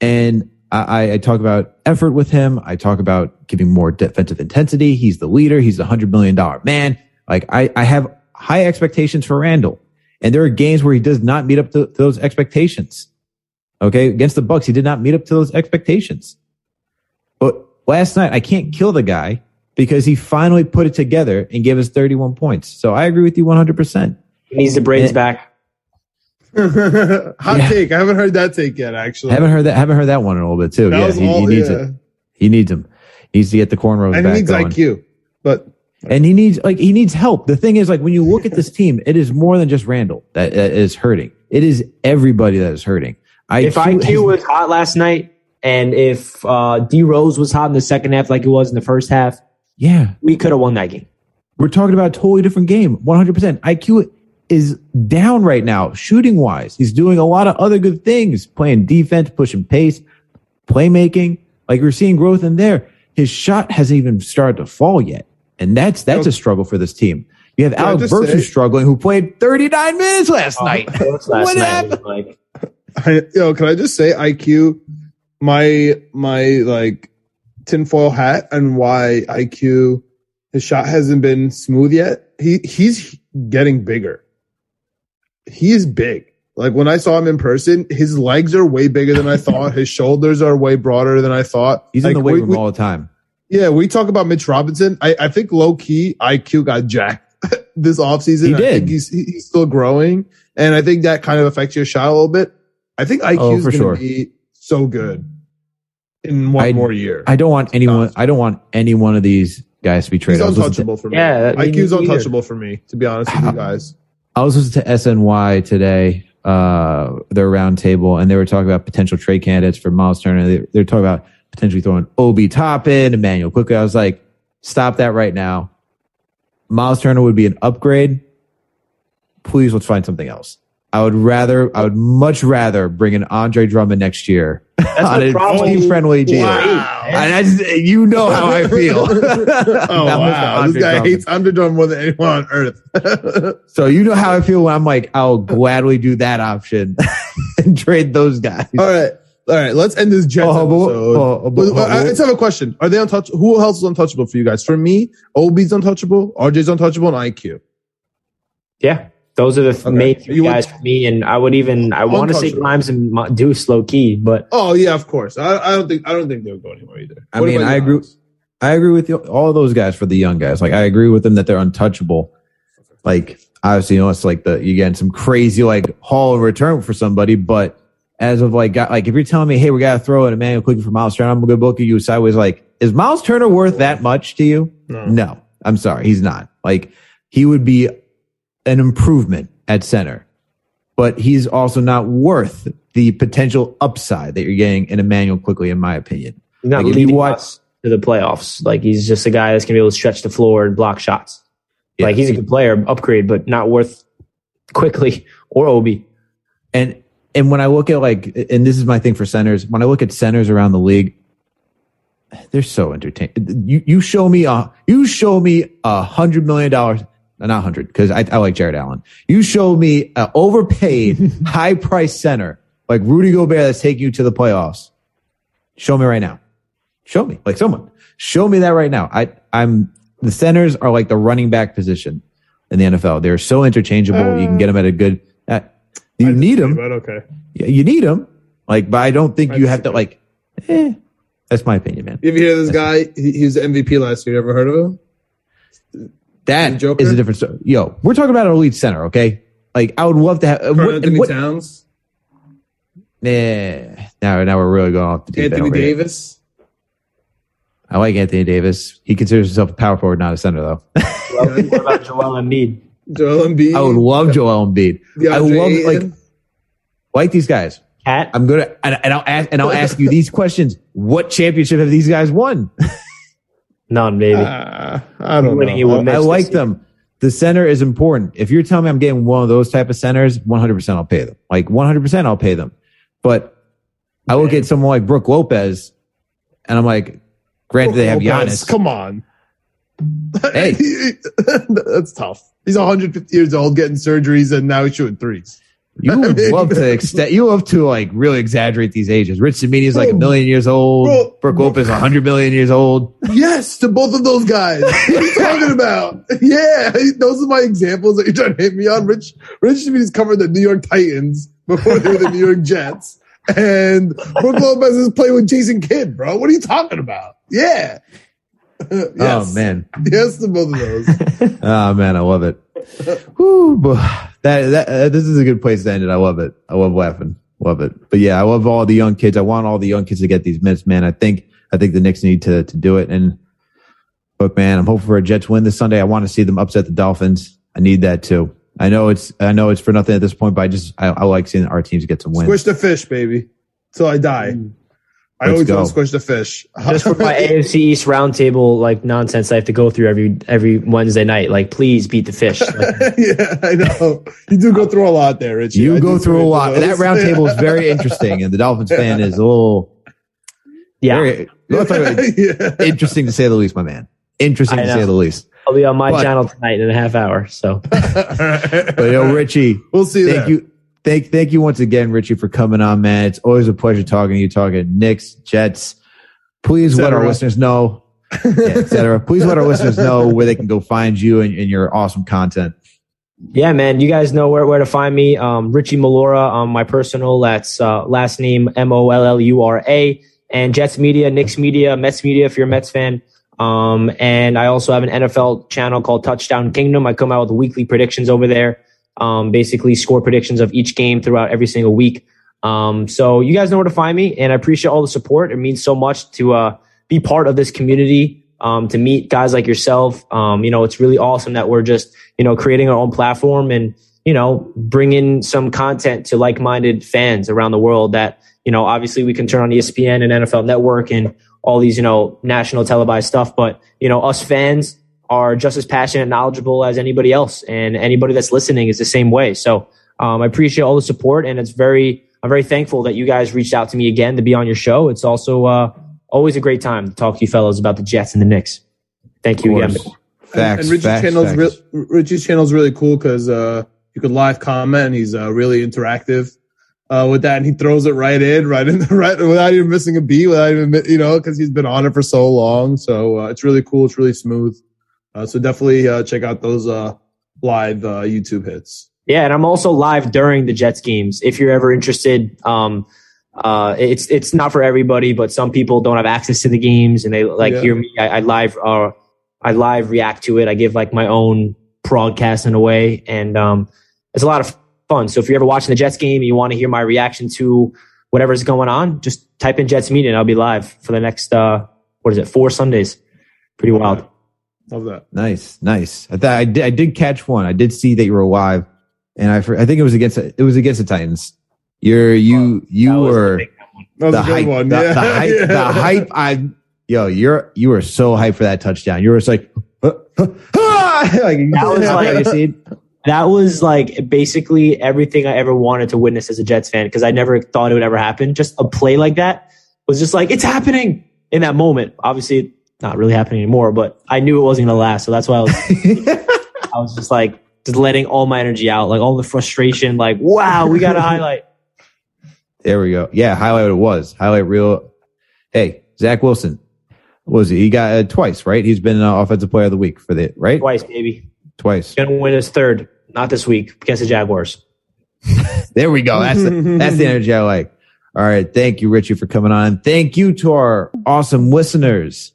Speaker 1: And I, I, I talk about effort with him. I talk about giving more defensive intensity. He's the leader. He's a hundred million dollar man. Like I, I have high expectations for Randle. And there are games where he does not meet up to, to those expectations. Okay. Against the Bucks, he did not meet up to those expectations. But last night, I can't kill the guy because he finally put it together and gave us 31 points. So I agree with you 100%.
Speaker 3: He needs the braids
Speaker 1: Eh.
Speaker 3: back.
Speaker 2: Hot
Speaker 1: Yeah.
Speaker 2: take. I haven't heard that take yet. Actually, I
Speaker 1: haven't heard that, haven't heard that one in a little bit too.
Speaker 2: That
Speaker 1: yeah. He,
Speaker 2: all-
Speaker 1: he needs
Speaker 2: yeah.
Speaker 1: it. He needs him. He needs to get the cornrows
Speaker 2: and
Speaker 1: back
Speaker 2: he needs
Speaker 1: going.
Speaker 2: IQ. But
Speaker 1: and he needs like he needs help. The thing is, like when you look at this team, it is more than just Randle that, that is hurting. It is everybody that is hurting.
Speaker 3: If IQ was hot last night, and if uh, D Rose was hot in the second half, like it was in the first half,
Speaker 1: yeah,
Speaker 3: we could have won that game.
Speaker 1: we're talking about a totally different game. One hundred percent. IQ is down right now, shooting wise. He's doing a lot of other good things, playing defense, pushing pace, playmaking. Like we're seeing growth in there. His shot hasn't even started to fall yet, and that's that's a struggle for this team. You have
Speaker 2: Can I Alec
Speaker 1: Burks
Speaker 2: say-
Speaker 1: who's struggling, who played 39 minutes last night.
Speaker 3: Last
Speaker 1: What
Speaker 3: night,
Speaker 1: happened?
Speaker 3: like
Speaker 2: I, yo, can I just say IQ, my my like tinfoil hat and why IQ his shot hasn't been smooth yet. He he's getting bigger. He's big. Like when I saw him in person, his legs are way bigger than I thought. his shoulders are way broader than I thought.
Speaker 1: He's
Speaker 2: like,
Speaker 1: in the weight
Speaker 2: we-
Speaker 1: room
Speaker 2: we-
Speaker 1: all the time.
Speaker 2: Yeah, we talk about Mitch Robinson. I, I think low key IQ got jacked this offseason.
Speaker 1: He
Speaker 2: I
Speaker 1: did.
Speaker 2: think he's he's still growing. And I think that kind of affects your shot a little bit. I think IQ
Speaker 1: Oh,
Speaker 2: is
Speaker 1: for
Speaker 2: gonna
Speaker 1: sure.
Speaker 2: be so good in one
Speaker 1: I-
Speaker 2: more year.
Speaker 1: I don't want anyone. I don't want any one of these guys to be traded. I was, listening to,
Speaker 2: untouchable for me.
Speaker 3: Yeah, me
Speaker 2: IQ's
Speaker 3: neither.
Speaker 2: untouchable for me, to be honest with you guys.
Speaker 1: I was listening to SNY today, uh, their roundtable, and they were talking about potential trade candidates for Miles Turner. They, they're talking about potentially throwing Obi Toppin, Immanuel Quickley. I was like, stop that right now. Miles Turner would be an upgrade. Please, let's find something else. I would rather, I would much rather bring in Andre Drummond next year on
Speaker 3: the
Speaker 1: a team friendly deal.
Speaker 2: Wow.
Speaker 1: And I just, you know how I feel.
Speaker 2: Oh wow, this guy
Speaker 1: Drummond.
Speaker 2: hates Drummond more than anyone on earth.
Speaker 1: So you know how I feel when I'm like, I'll gladly do that option and trade those guys.
Speaker 2: all right, all right. Let's end this Jets
Speaker 1: Oh,
Speaker 2: episode.
Speaker 1: oh, but-
Speaker 2: But, uh, I just have a question: Are they untouchable? Who else is untouchable for you guys? For me, Obi's untouchable, RJ's untouchable, and IQ.
Speaker 3: Yeah, those are the
Speaker 2: Okay.
Speaker 3: main three
Speaker 2: You would-
Speaker 3: guys for me. And I would even I want to say
Speaker 2: Untouchable.
Speaker 3: Grimes and Mo- Deuce low key, but
Speaker 2: Oh yeah, of course. I, I don't think I don't think they'll go anywhere either.
Speaker 1: I
Speaker 2: What
Speaker 1: mean, I agree.
Speaker 2: Alex?
Speaker 1: I agree with you, all of those guys for the young guys. Like I agree with them that they're untouchable. Like obviously, you know, it's like the you getting some crazy like haul in return for somebody, but as of like, got, like if you're telling me, hey, we gotta throw an Immanuel Quickley for Miles Turner, I'm gonna book you sideways. Like, is Miles Turner worth that much to you?
Speaker 2: No.
Speaker 1: No, I'm sorry, he's not. Like he would be an improvement at center, but he's also not worth the potential upside that you're getting in Immanuel Quickley, in my opinion.
Speaker 3: he's not
Speaker 1: Like,
Speaker 3: leading
Speaker 1: watch-
Speaker 3: us to the playoffs. Like he's just a guy that's gonna be able to stretch the floor and block shots.
Speaker 1: Yeah.
Speaker 3: Like he's a good player, upgrade, but not worth Quickley or Obi.
Speaker 1: And and when I look at like, and this is my thing for centers. When I look at centers around the league, they're so entertaining. You you show me a you show me a hundred million dollars, not hundred because I, I like Jarrett Allen. You show me an overpaid, high price center like Rudy Gobert that's taking you to the playoffs. Show me right now. Show me like someone. Show me that right now. I I'm the centers are like the running back position in the NFL. They're so interchangeable. you can get them at a good. Uh, you need them.
Speaker 2: But okay.
Speaker 1: Yeah, you need them. Like, but I don't think
Speaker 2: I
Speaker 1: you have to like. Eh, that's my opinion, man.
Speaker 2: You ever hear this guy? He, he was the MVP last year. You ever heard of him?
Speaker 1: That
Speaker 2: Joker?
Speaker 1: is a different story. Yo, we're talking about an elite center, okay? Like, I would love to have. uh,
Speaker 2: Karl
Speaker 1: what,
Speaker 2: Anthony
Speaker 1: what,
Speaker 2: Towns,
Speaker 1: nah, now, now we're really going off the deep end
Speaker 2: Anthony
Speaker 1: over here.
Speaker 2: Davis.
Speaker 1: I like Anthony Davis. He considers himself a power forward, not a center, though.
Speaker 3: what about Joel Embiid?
Speaker 2: Joel Embiid.
Speaker 1: I would love Joel Embiid. I
Speaker 2: DeAndre
Speaker 1: love like like these guys.
Speaker 3: Cat?
Speaker 1: I'm gonna and, and I'll ask and I'll ask you these questions. What championship have these guys won?
Speaker 3: None, baby.
Speaker 2: Uh, I don't
Speaker 3: Winning
Speaker 2: know.
Speaker 3: with
Speaker 1: I like them. The center is important. If you're telling me I'm getting one of those type of centers, 100% I'll pay them. Like 100% I'll pay them. But I look at someone like Brook Lopez and I'm like, granted they have
Speaker 2: Lopez,
Speaker 1: Giannis.
Speaker 2: Come on.
Speaker 1: Hey.
Speaker 2: That's tough. He's 150 years old, getting surgeries, and now he's shooting threes.
Speaker 1: You would love to extend, you love to like really exaggerate these ages. Rich Cimini is like a million years old.
Speaker 2: bro, Brook.
Speaker 1: Lopez is 100 million years old.
Speaker 2: Yes, to both of those guys. What are you talking about? Yeah, those are my examples that you're trying to hit me on. Rich, Rich Smith covered the New York Titans before they were the New York Jets, and Brook Lopez is playing with Jason Kidd, bro. What are you talking about? Yeah. yes.
Speaker 1: Oh man.
Speaker 2: Yes to both of those.
Speaker 1: Oh man, I love it. But that that uh, this is a good place to end it. I love it. I love laughing. Love it. But yeah, I love all the young kids. I want all the young kids to get these minutes, man. I think I think the Knicks need to to do it. And look, man, I'm hoping for a Jets win this Sunday. I want to see them upset the Dolphins. I need that too. I know it's I know it's for nothing at this point, but I just I, I like seeing our teams get some wins.
Speaker 2: Squish the fish, baby, till I die.
Speaker 3: Mm.
Speaker 2: I
Speaker 1: Let's
Speaker 2: always
Speaker 1: go.
Speaker 2: want to squish the fish.
Speaker 3: Just for my AFC East roundtable like nonsense I have to go through every every Wednesday night. Like, please beat the fish. Like,
Speaker 2: yeah, I know. You do go uh, through a lot there, Richie.
Speaker 1: You
Speaker 2: I
Speaker 1: go through a lot. That roundtable is very interesting, and the Dolphins fan is a little
Speaker 3: yeah,
Speaker 1: very
Speaker 2: yeah.
Speaker 1: interesting to say the least, my man. Interesting to say the least.
Speaker 3: I'll be on my
Speaker 1: But-
Speaker 3: channel tonight in a half hour. So
Speaker 1: But yo, Richie,
Speaker 2: we'll see.
Speaker 1: thank
Speaker 2: there.
Speaker 1: you. Thank, thank you once again, Richie, for coming on, man. It's always a pleasure talking to you, talking Knicks, Jets. Please let our listeners know, yeah, et cetera. Please let our listeners know where they can go find you and, and your awesome content.
Speaker 3: yeah, man, you guys know where, where to find me. Um, Richie Mollura on my personal. That's uh, last name M O L L U R A. And Jets Media, Knicks Media, Mets Media if you're a Mets fan. Um, and I also have an NFL channel called Touchdown Kingdom. I come out with weekly predictions over there. Um, basically score predictions of each game throughout every single week. Um, so you guys know where to find me, and I appreciate all the support. It means so much to uh, be part of this community, um, to meet guys like yourself. Um, you know, it's really awesome that we're just you know creating our own platform and you know bringing some content to like-minded fans around the world. That you know, obviously we can turn on ESPN and NFL Network and all these you know national televised stuff, but you know us fans are just as passionate and knowledgeable as anybody else and anybody that's listening is the same way so um, i appreciate all the support and it's very i'm very thankful that you guys reached out to me again to be on your show it's also uh, always a great time to talk to you fellows about the jets and the knicks thank you again
Speaker 1: Of course. Facts,
Speaker 2: and, and Richie's
Speaker 1: facts,
Speaker 2: channel's
Speaker 1: facts.
Speaker 2: real Richie's channel's really cool because uh, you could live comment. and He's uh, really interactive uh, with that, and he throws it right in, right in, the, right without even missing a beat, without even you know, because he's been on it for so long. So uh, it's really cool. It's really smooth. Uh, so definitely uh, check out those uh, live uh, YouTube hits.
Speaker 3: Yeah, and I'm also live during the Jets games. If you're ever interested, um, uh, it's it's not for everybody, but some people don't have access to the games and they like
Speaker 2: Yeah.
Speaker 3: hear me. I, I live, uh, I live react to it. I give like my own broadcast in a way, and um, it's a lot of fun. So if you're ever watching the Jets game and you want to hear my reaction to whatever's going on, just type in Jets media and I'll be live for the next uh, what is it, four Sundays? Pretty wild.
Speaker 2: Love that.
Speaker 1: Nice, nice. I, thought I did. I did catch one. I did see that you were alive, and I. I think it was against. It was against the Titans. You're you. You
Speaker 3: That was the
Speaker 1: were
Speaker 3: big one.
Speaker 2: That was
Speaker 1: the
Speaker 2: a good
Speaker 1: hype.
Speaker 2: one.
Speaker 1: The,
Speaker 2: yeah.
Speaker 1: the hype.
Speaker 2: Yeah.
Speaker 1: The hype. I. Yo, you're you were so hyped for that touchdown. You were just like, ah! like
Speaker 3: That was like- that was like basically everything I ever wanted to witness as a Jets fan because I never thought it would ever happen. Just a play like that was just like, it's happening in that moment. Obviously, not really happening anymore, but I knew it wasn't going to last. So that's why I was, I was just like, just letting all my energy out, like all the frustration, like, wow, we got a highlight.
Speaker 1: There we go. Yeah, highlight what it was. Highlight reel. Hey, Zach Wilson. What was he? He got uh, twice, right? He's been uh, offensive player of the week for the right
Speaker 3: Twice, baby.
Speaker 1: twice.
Speaker 3: Going to win his third, not this week against the Jaguars.
Speaker 1: There we go. That's the, that's the energy I like. All right. Thank you, Richie, for coming on. Thank you to our awesome listeners.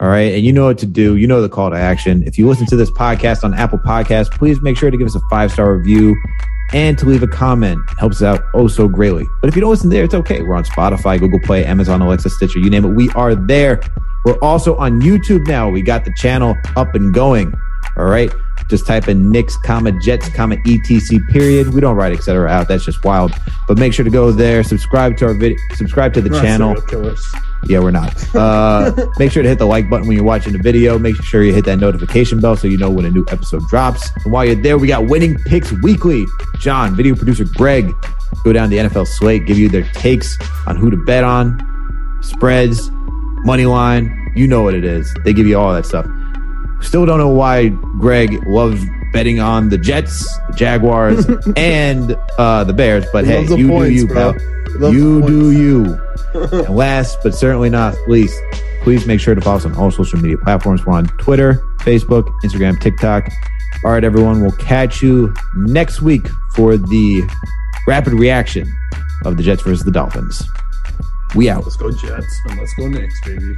Speaker 1: All right. And you know what to do. You know the call to action. If you listen to this podcast on Apple Podcasts, please make sure to give us a five star review and to leave a comment. It helps out oh so greatly. But if you don't listen there, it's okay. We're on Spotify, Google Play, Amazon, Alexa, Stitcher, you name it. We are there. We're also on YouTube now. We got the channel up and going. All right. Just type in Knicks, comma, Jets, comma, ETC, period. We don't write et cetera out. That's just wild. But make sure to go there, subscribe to our video, subscribe to the
Speaker 2: Not
Speaker 1: channel. Yeah, we're not. Uh, make sure to hit the like button when you're watching the video. Make sure you hit that notification bell so you know when a new episode drops. And while you're there, we got Winning Picks Weekly. John, video producer Greg, go down the NFL slate, give you their takes on who to bet on, spreads, money line. You know what it is. They give you all that stuff. Still don't know why Greg loves betting on the Jets, the Jaguars, and uh, the Bears. But
Speaker 2: He
Speaker 1: hey, you
Speaker 2: points,
Speaker 1: do you,
Speaker 2: bro.
Speaker 1: pal. You do you. and last but certainly not least, please make sure to follow us on all social media platforms. We're on Twitter, Facebook, Instagram, TikTok. All right, everyone. We'll catch you next week for the rapid reaction of the Jets versus the Dolphins. We out.
Speaker 2: Let's go Jets and let's go next, baby.